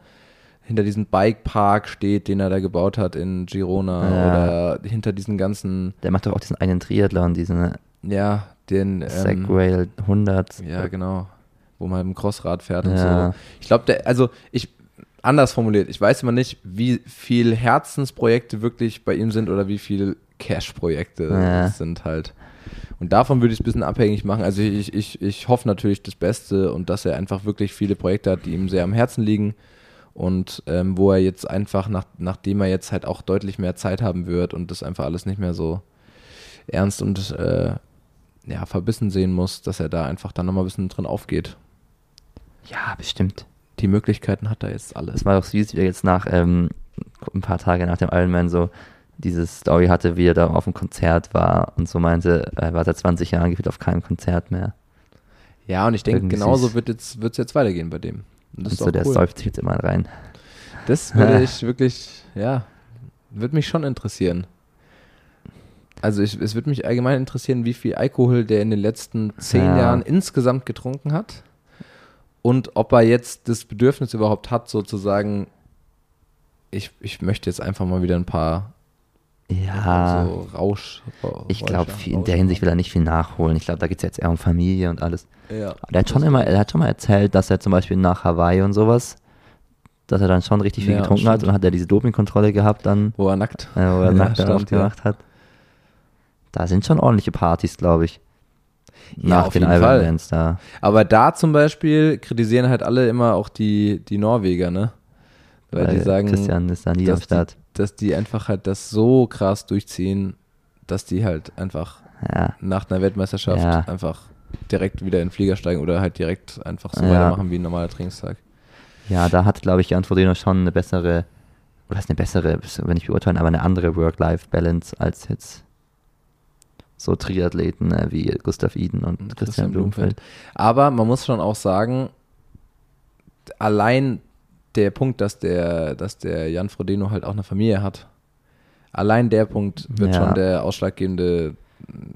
hinter diesem Bikepark steht, den er da gebaut hat in Girona Ja. oder hinter diesen ganzen, Der macht doch auch diesen einen Triathlon, diesen ja, den, ähm, Segway 100. ja, genau, wo man dem Crossrad fährt und Ja. so. Ich glaube, der, also ich, anders formuliert, ich weiß immer nicht, wie viel Herzensprojekte wirklich bei ihm sind oder wie viel Cash-Projekte Ja. es sind halt. Und davon würde ich es ein bisschen abhängig machen. Also ich, ich, ich hoffe natürlich das Beste und dass er einfach wirklich viele Projekte hat, die ihm sehr am Herzen liegen und ähm, wo er jetzt einfach, nach, nachdem er jetzt halt auch deutlich mehr Zeit haben wird und das einfach alles nicht mehr so ernst und äh, ja, verbissen sehen muss, dass er da einfach dann nochmal ein bisschen drin aufgeht. Ja, bestimmt. Die Möglichkeiten hat er jetzt alles. Es war doch süß, wie er jetzt nach ähm, ein paar Tage nach dem Ironman so diese Story hatte, wie er da auf dem Konzert war und so meinte, er war seit 20 Jahren gefühlt auf keinem Konzert mehr. Ja, und ich denke, genauso wird jetzt, wird's jetzt weitergehen bei dem. Das ist so, doch der cool. säuft sich jetzt immer rein. Das würde ich wirklich, ja, würde mich schon interessieren. Also ich, es würde mich allgemein interessieren, wie viel Alkohol der in den letzten zehn Ja. Jahren insgesamt getrunken hat und ob er jetzt das Bedürfnis überhaupt hat, sozusagen, ich, ich möchte jetzt einfach mal wieder ein paar Ja. So Rausch. Ich glaube, in der Hinsicht will er nicht viel nachholen. Ich glaube, da geht es jetzt eher um Familie und alles. Ja. Der hat schon immer, er hat schon mal erzählt, dass er zum Beispiel nach Hawaii und sowas, dass er dann schon richtig viel Ja, getrunken hat stimmt. und hat er diese Dopingkontrolle gehabt dann, Wo er nackt. äh, wo er Ja, nackt stimmt, aufgemacht hat. Da sind schon ordentliche Partys, glaube ich. Ja, Nach auf den. Ironmans da. Aber da zum Beispiel kritisieren halt alle immer auch die, die Norweger, ne? Weil, die sagen, Christian ist da nie am dass die, Start. dass die einfach halt das so krass durchziehen, dass die halt einfach Ja, nach einer Weltmeisterschaft Ja. einfach direkt wieder in den Flieger steigen oder halt direkt einfach so Ja. weitermachen wie ein normaler Trainingstag. ja, da hat, glaube ich, Jan Frodeno schon eine bessere, oder ist eine bessere, will ich beurteilen, aber eine andere Work-Life-Balance als jetzt so Triathleten äh, wie Gustav Iden und, Und Christian, Blumfeld. Aber man muss schon auch sagen, allein der Punkt, dass der, dass der Jan Frodeno halt auch eine Familie hat, allein der Punkt wird Ja. schon der ausschlaggebende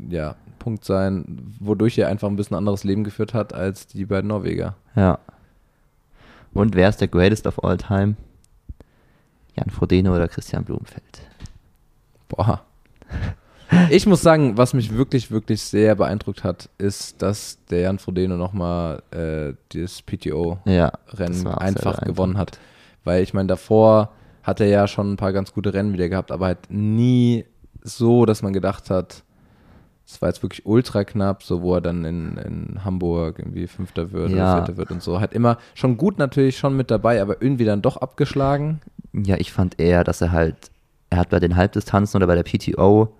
ja, Punkt sein, wodurch er einfach ein bisschen anderes Leben geführt hat als die beiden Norweger. Ja. Und wer ist der greatest of all time? Jan Frodeno oder Christian Blumfeld? Boah. Ich muss sagen, was mich wirklich, wirklich sehr beeindruckt hat, ist, dass der Jan Frodeno nochmal äh, das PTO Ja. einfach gewonnen hat. Weil ich meine, davor hat er ja schon ein paar ganz gute Rennen wieder gehabt, aber halt nie so, dass man gedacht hat, es war jetzt wirklich ultra knapp, so wo er dann in, in Hamburg irgendwie Fünfter wird Ja. oder Vierter wird und so. Hat immer schon gut natürlich schon mit dabei, aber irgendwie dann doch abgeschlagen. Ja, ich fand eher, dass er halt, er hat bei den Halbdistanzen oder bei der PTO,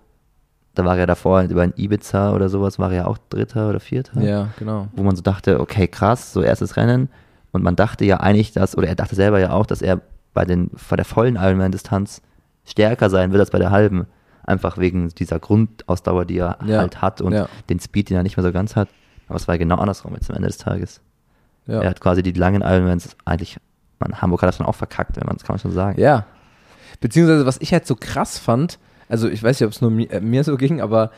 da war er davor über in Ibiza oder sowas, war er ja auch Dritter oder Vierter. Ja, genau. Wo man so dachte, okay, krass, so erstes Rennen. Und man dachte ja eigentlich, dass, oder er dachte selber ja auch, dass er bei, den, bei der vollen Ironman-Distanz stärker sein wird als bei der halben. Einfach wegen dieser Grundausdauer, die er Ja, halt hat und ja. den Speed, den er nicht mehr so ganz hat. Aber es war genau andersrum jetzt am Ende des Tages. Ja. Er hat quasi die langen Ironmans eigentlich, man, Hamburg hat das dann auch verkackt, wenn man das kann man schon sagen. Ja. Beziehungsweise, was ich halt so krass fand, also ich weiß nicht, ob es nur mir, äh, mir so ging, aber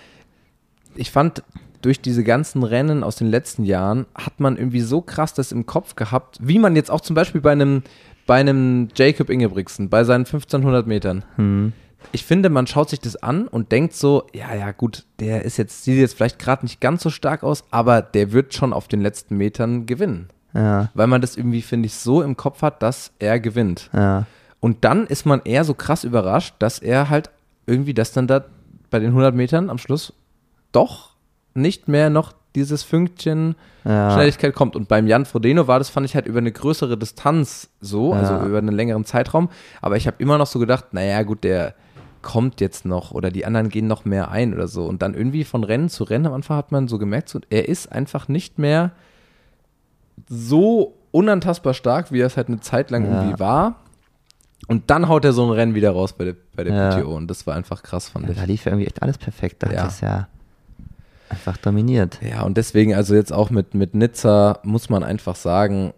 ich fand, durch diese ganzen Rennen aus den letzten Jahren hat man irgendwie so krass das im Kopf gehabt, wie man jetzt auch zum Beispiel bei einem, bei einem Jacob Ingebrigtsen, bei seinen 1500 Metern. Hm. Ich finde, man schaut sich das an und denkt so, ja, ja, gut, der ist jetzt, sieht jetzt vielleicht gerade nicht ganz so stark aus, aber der wird schon auf den letzten Metern gewinnen. Ja, Weil man das irgendwie, finde ich, so im Kopf hat, dass er gewinnt. ja, Und dann ist man eher so krass überrascht, dass er halt irgendwie das dann da bei den 100 Metern am Schluss doch nicht mehr noch dieses Fünkchen ja. Schnelligkeit kommt. Und beim Jan Frodeno war das, fand ich halt über eine größere Distanz so, Ja. also über einen längeren Zeitraum. Aber ich habe immer noch so gedacht, naja, gut, der kommt jetzt noch oder die anderen gehen noch mehr ein oder so. Und dann irgendwie von Rennen zu Rennen am Anfang hat man so gemerkt, so, er ist einfach nicht mehr so unantastbar stark, wie er es halt eine Zeit lang Ja. irgendwie war. Und dann haut er so ein Rennen wieder raus bei der, bei der Ja. PTO. Und das war einfach krass, fand Ja, ich. da lief ja irgendwie echt alles perfekt. Da Ja. hat es ja einfach dominiert. Ja, und deswegen, also jetzt auch mit, mit Nizza muss man einfach sagen,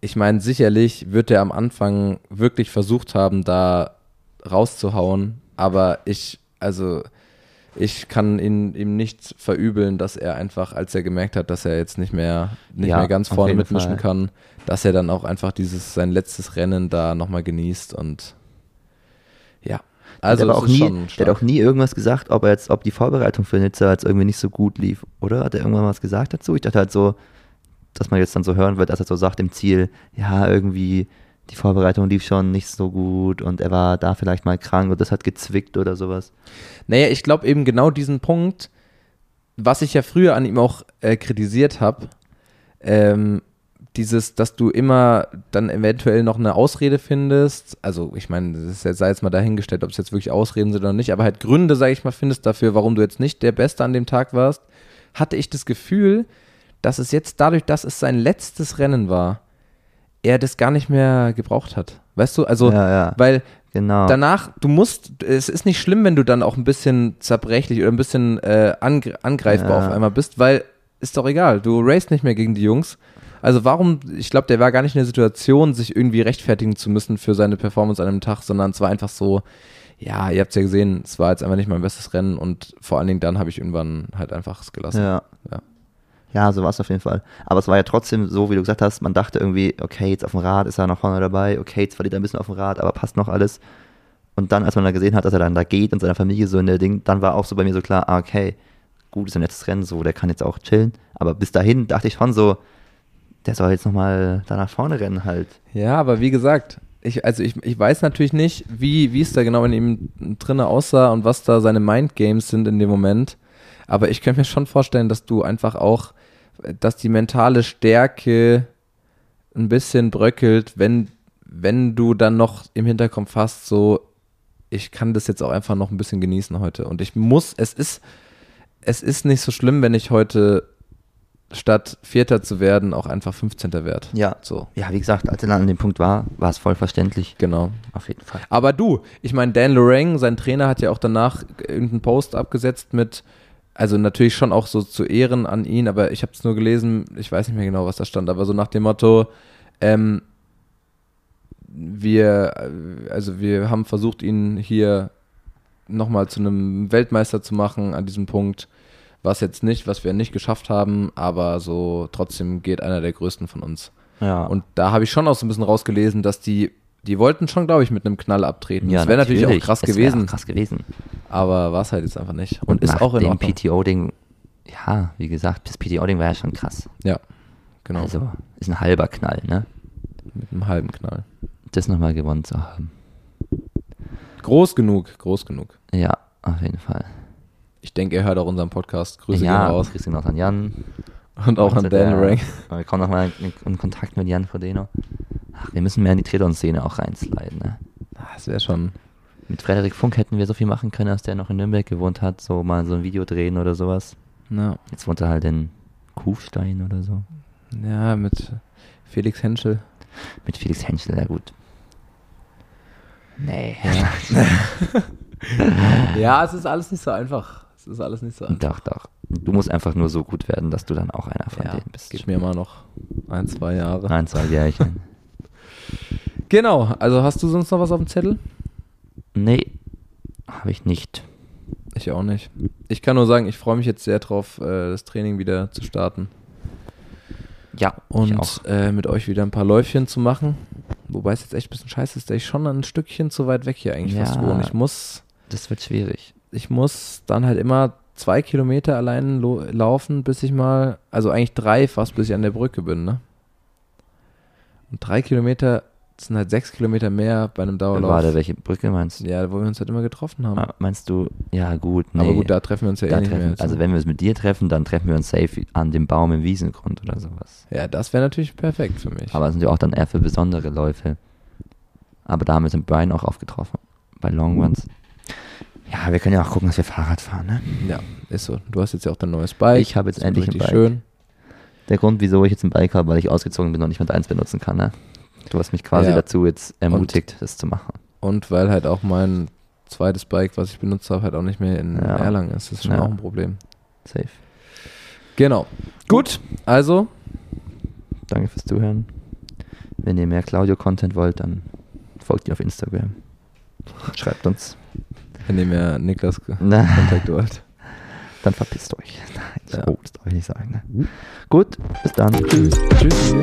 ich meine, sicherlich wird er am Anfang wirklich versucht haben, da rauszuhauen, aber ich, also ich kann ihn, ihm nicht verübeln, dass er einfach, als er gemerkt hat, dass er jetzt nicht mehr, nicht Ja, mehr ganz vorne mitmischen Fall. kann, dass er dann auch einfach dieses, sein letztes Rennen da nochmal genießt und ja. Also der, auch nie, der hat auch nie irgendwas gesagt, ob er jetzt, ob die Vorbereitung für Nizza jetzt irgendwie nicht so gut lief, oder? Hat er irgendwann was gesagt dazu? Ich dachte halt so, dass man jetzt dann so hören wird, dass er so sagt im Ziel, ja, irgendwie die Vorbereitung lief schon nicht so gut und er war da vielleicht mal krank und das hat gezwickt oder sowas. Naja, ich glaube eben genau diesen Punkt, was ich ja früher an ihm auch äh, kritisiert habe, ähm, dieses, dass du immer dann eventuell noch eine Ausrede findest, also ich meine, das ist jetzt, sei jetzt mal dahingestellt, ob es jetzt wirklich Ausreden sind oder nicht, aber halt Gründe, sage ich mal, findest dafür, warum du jetzt nicht der Beste an dem Tag warst, hatte ich das Gefühl, dass es jetzt dadurch, dass es sein letztes Rennen war, er das gar nicht mehr gebraucht hat. Weißt du, also, ja, ja, weil genau. danach, du musst, es ist nicht schlimm, wenn du dann auch ein bisschen zerbrechlich oder ein bisschen äh, angr angreifbar Ja. auf einmal bist, weil ist doch egal, du racest nicht mehr gegen die Jungs. Also warum, ich glaube, der war gar nicht in der Situation, sich irgendwie rechtfertigen zu müssen für seine Performance an einem Tag, sondern es war einfach so, ja, ihr habt es ja gesehen, es war jetzt einfach nicht mein bestes Rennen und vor allen Dingen dann habe ich irgendwann halt einfach es gelassen. Ja. Ja. Ja, so war es auf jeden Fall. Aber es war ja trotzdem so, wie du gesagt hast, man dachte irgendwie, okay, jetzt auf dem Rad ist er noch vorne dabei, okay, jetzt verliert er ein bisschen auf dem Rad, aber passt noch alles. Und dann, als man dann gesehen hat, dass er dann da geht und seiner Familie so in der Ding, dann war auch so bei mir so klar, ah, okay, gut, ist ein nettes Rennen, so, der kann jetzt auch chillen. Aber bis dahin dachte ich schon so, der soll jetzt nochmal da nach vorne rennen halt. Ja, aber wie gesagt, ich, also ich, ich weiß natürlich nicht, wie, wie es da genau in ihm drinne aussah und was da seine Mindgames sind in dem Moment. Aber ich könnte mir schon vorstellen, dass du einfach auch, dass die mentale Stärke ein bisschen bröckelt, wenn, wenn du dann noch im Hinterkopf hast, so, ich kann das jetzt auch einfach noch ein bisschen genießen heute. Und ich muss, es ist, es ist nicht so schlimm, wenn ich heute statt Vierter zu werden auch einfach 15. werde. Ja. So. Ja, wie gesagt, als er dann an dem Punkt war, war es voll verständlich. Genau. Auf jeden Fall. Aber du, ich meine, Dan Lorang, sein Trainer, hat ja auch danach irgendeinen Post abgesetzt mit, also natürlich schon auch so zu Ehren an ihn, aber ich habe es nur gelesen, ich weiß nicht mehr genau, was da stand, aber so nach dem Motto, ähm, wir, also wir haben versucht, ihn hier nochmal zu einem Weltmeister zu machen an diesem Punkt. Was jetzt nicht, was wir nicht geschafft haben, aber so trotzdem geht einer der größten von uns. Ja. Und da habe ich schon auch so ein bisschen rausgelesen, dass die, die wollten schon, glaube ich, mit einem Knall abtreten. ja, das wäre natürlich auch krass gewesen, Auch krass gewesen. aber war es halt jetzt einfach nicht. Und, ist nach auch in dem. PTO-Ding, ja, wie gesagt, das PTO-Ding war ja schon krass. Ja, genau. Also, ist ein halber Knall, ne? mit einem halben Knall. Das nochmal gewonnen zu haben. Groß genug, groß genug. Ja, auf jeden Fall. Ich denke, er hört auch unseren Podcast. Grüße ja, gehen raus. Grüße gehen auch an Jan. Und auch an Also Dan Rank. Wir kommen nochmal in, in Kontakt mit Jan Frodeno. Ach, wir müssen mehr in die Triathlon-Szene auch reinsliden, ne? Das wäre schon. Mit Frederik Funk hätten wir so viel machen können, als der noch in Nürnberg gewohnt hat. So mal so ein Video drehen oder sowas. Na, Jetzt wohnt er halt in Kufstein oder so. ja, mit Felix Henschel. Mit Felix Henschel, ja gut. Nee. Ja, es ist alles nicht so einfach. Es ist alles nicht so einfach. Doch, doch. Du musst einfach nur so gut werden, dass du dann auch einer von Ja, denen bist. gib mir mal noch ein, zwei Jahre. Nein, zwei Jährchen. Genau, also hast du sonst noch was auf dem Zettel? nee, habe ich nicht. Ich auch nicht. Ich kann nur sagen, ich freue mich jetzt sehr drauf, äh, das Training wieder zu starten Ja, und äh, mit euch wieder ein paar Läufchen zu machen. Wobei es jetzt echt ein bisschen scheiße ist, dass ich schon ein Stückchen zu weit weg hier eigentlich fast Ja. wohne. Ich muss, Das wird schwierig. Ich muss dann halt immer zwei Kilometer allein laufen, bis ich mal, also eigentlich drei fast, bis ich an der Brücke bin, ne? Und drei Kilometer sind halt sechs Kilometer mehr bei einem Dauerlauf. Warte, welche Brücke meinst du? Ja, wo wir uns halt immer getroffen haben. Ah, Meinst du, ja gut, nee. Aber gut, da treffen wir uns ja Da eh nicht treffen, mehr. jetzt, Also wenn wir uns mit dir treffen, dann treffen wir uns safe an dem Baum im Wiesengrund oder sowas. ja, das wäre natürlich perfekt für mich. Aber das sind ja auch dann eher für besondere Läufe. Aber da haben wir uns mit Brian auch aufgetroffen. Bei Long Ones. Ja, wir können ja auch gucken, dass wir Fahrrad fahren, ne? Ja, ist so. Du hast jetzt ja auch dein neues Bike. Ich habe jetzt Das endlich ein Bike. schön. Der Grund, wieso ich jetzt ein Bike habe, weil ich ausgezogen bin und nicht mehr eins benutzen kann, ne? Du hast mich quasi Ja. dazu jetzt ermutigt, das zu machen. Und weil halt auch mein zweites Bike, was ich benutzt habe, halt auch nicht mehr in Ja. Erlangen ist. Das ist schon Ja. auch ein Problem. Safe. Genau. Gut, also Danke fürs Zuhören. Wenn ihr mehr Claudio-Content wollt, dann folgt ihr auf Instagram. Schreibt uns. Wenn ihr Niklas Kontakt wollt. Dann verpisst euch. Nein, so, ja. das darf ich nicht sagen. Ne? Mhm. Gut, bis dann. Tschüss. Tschüss.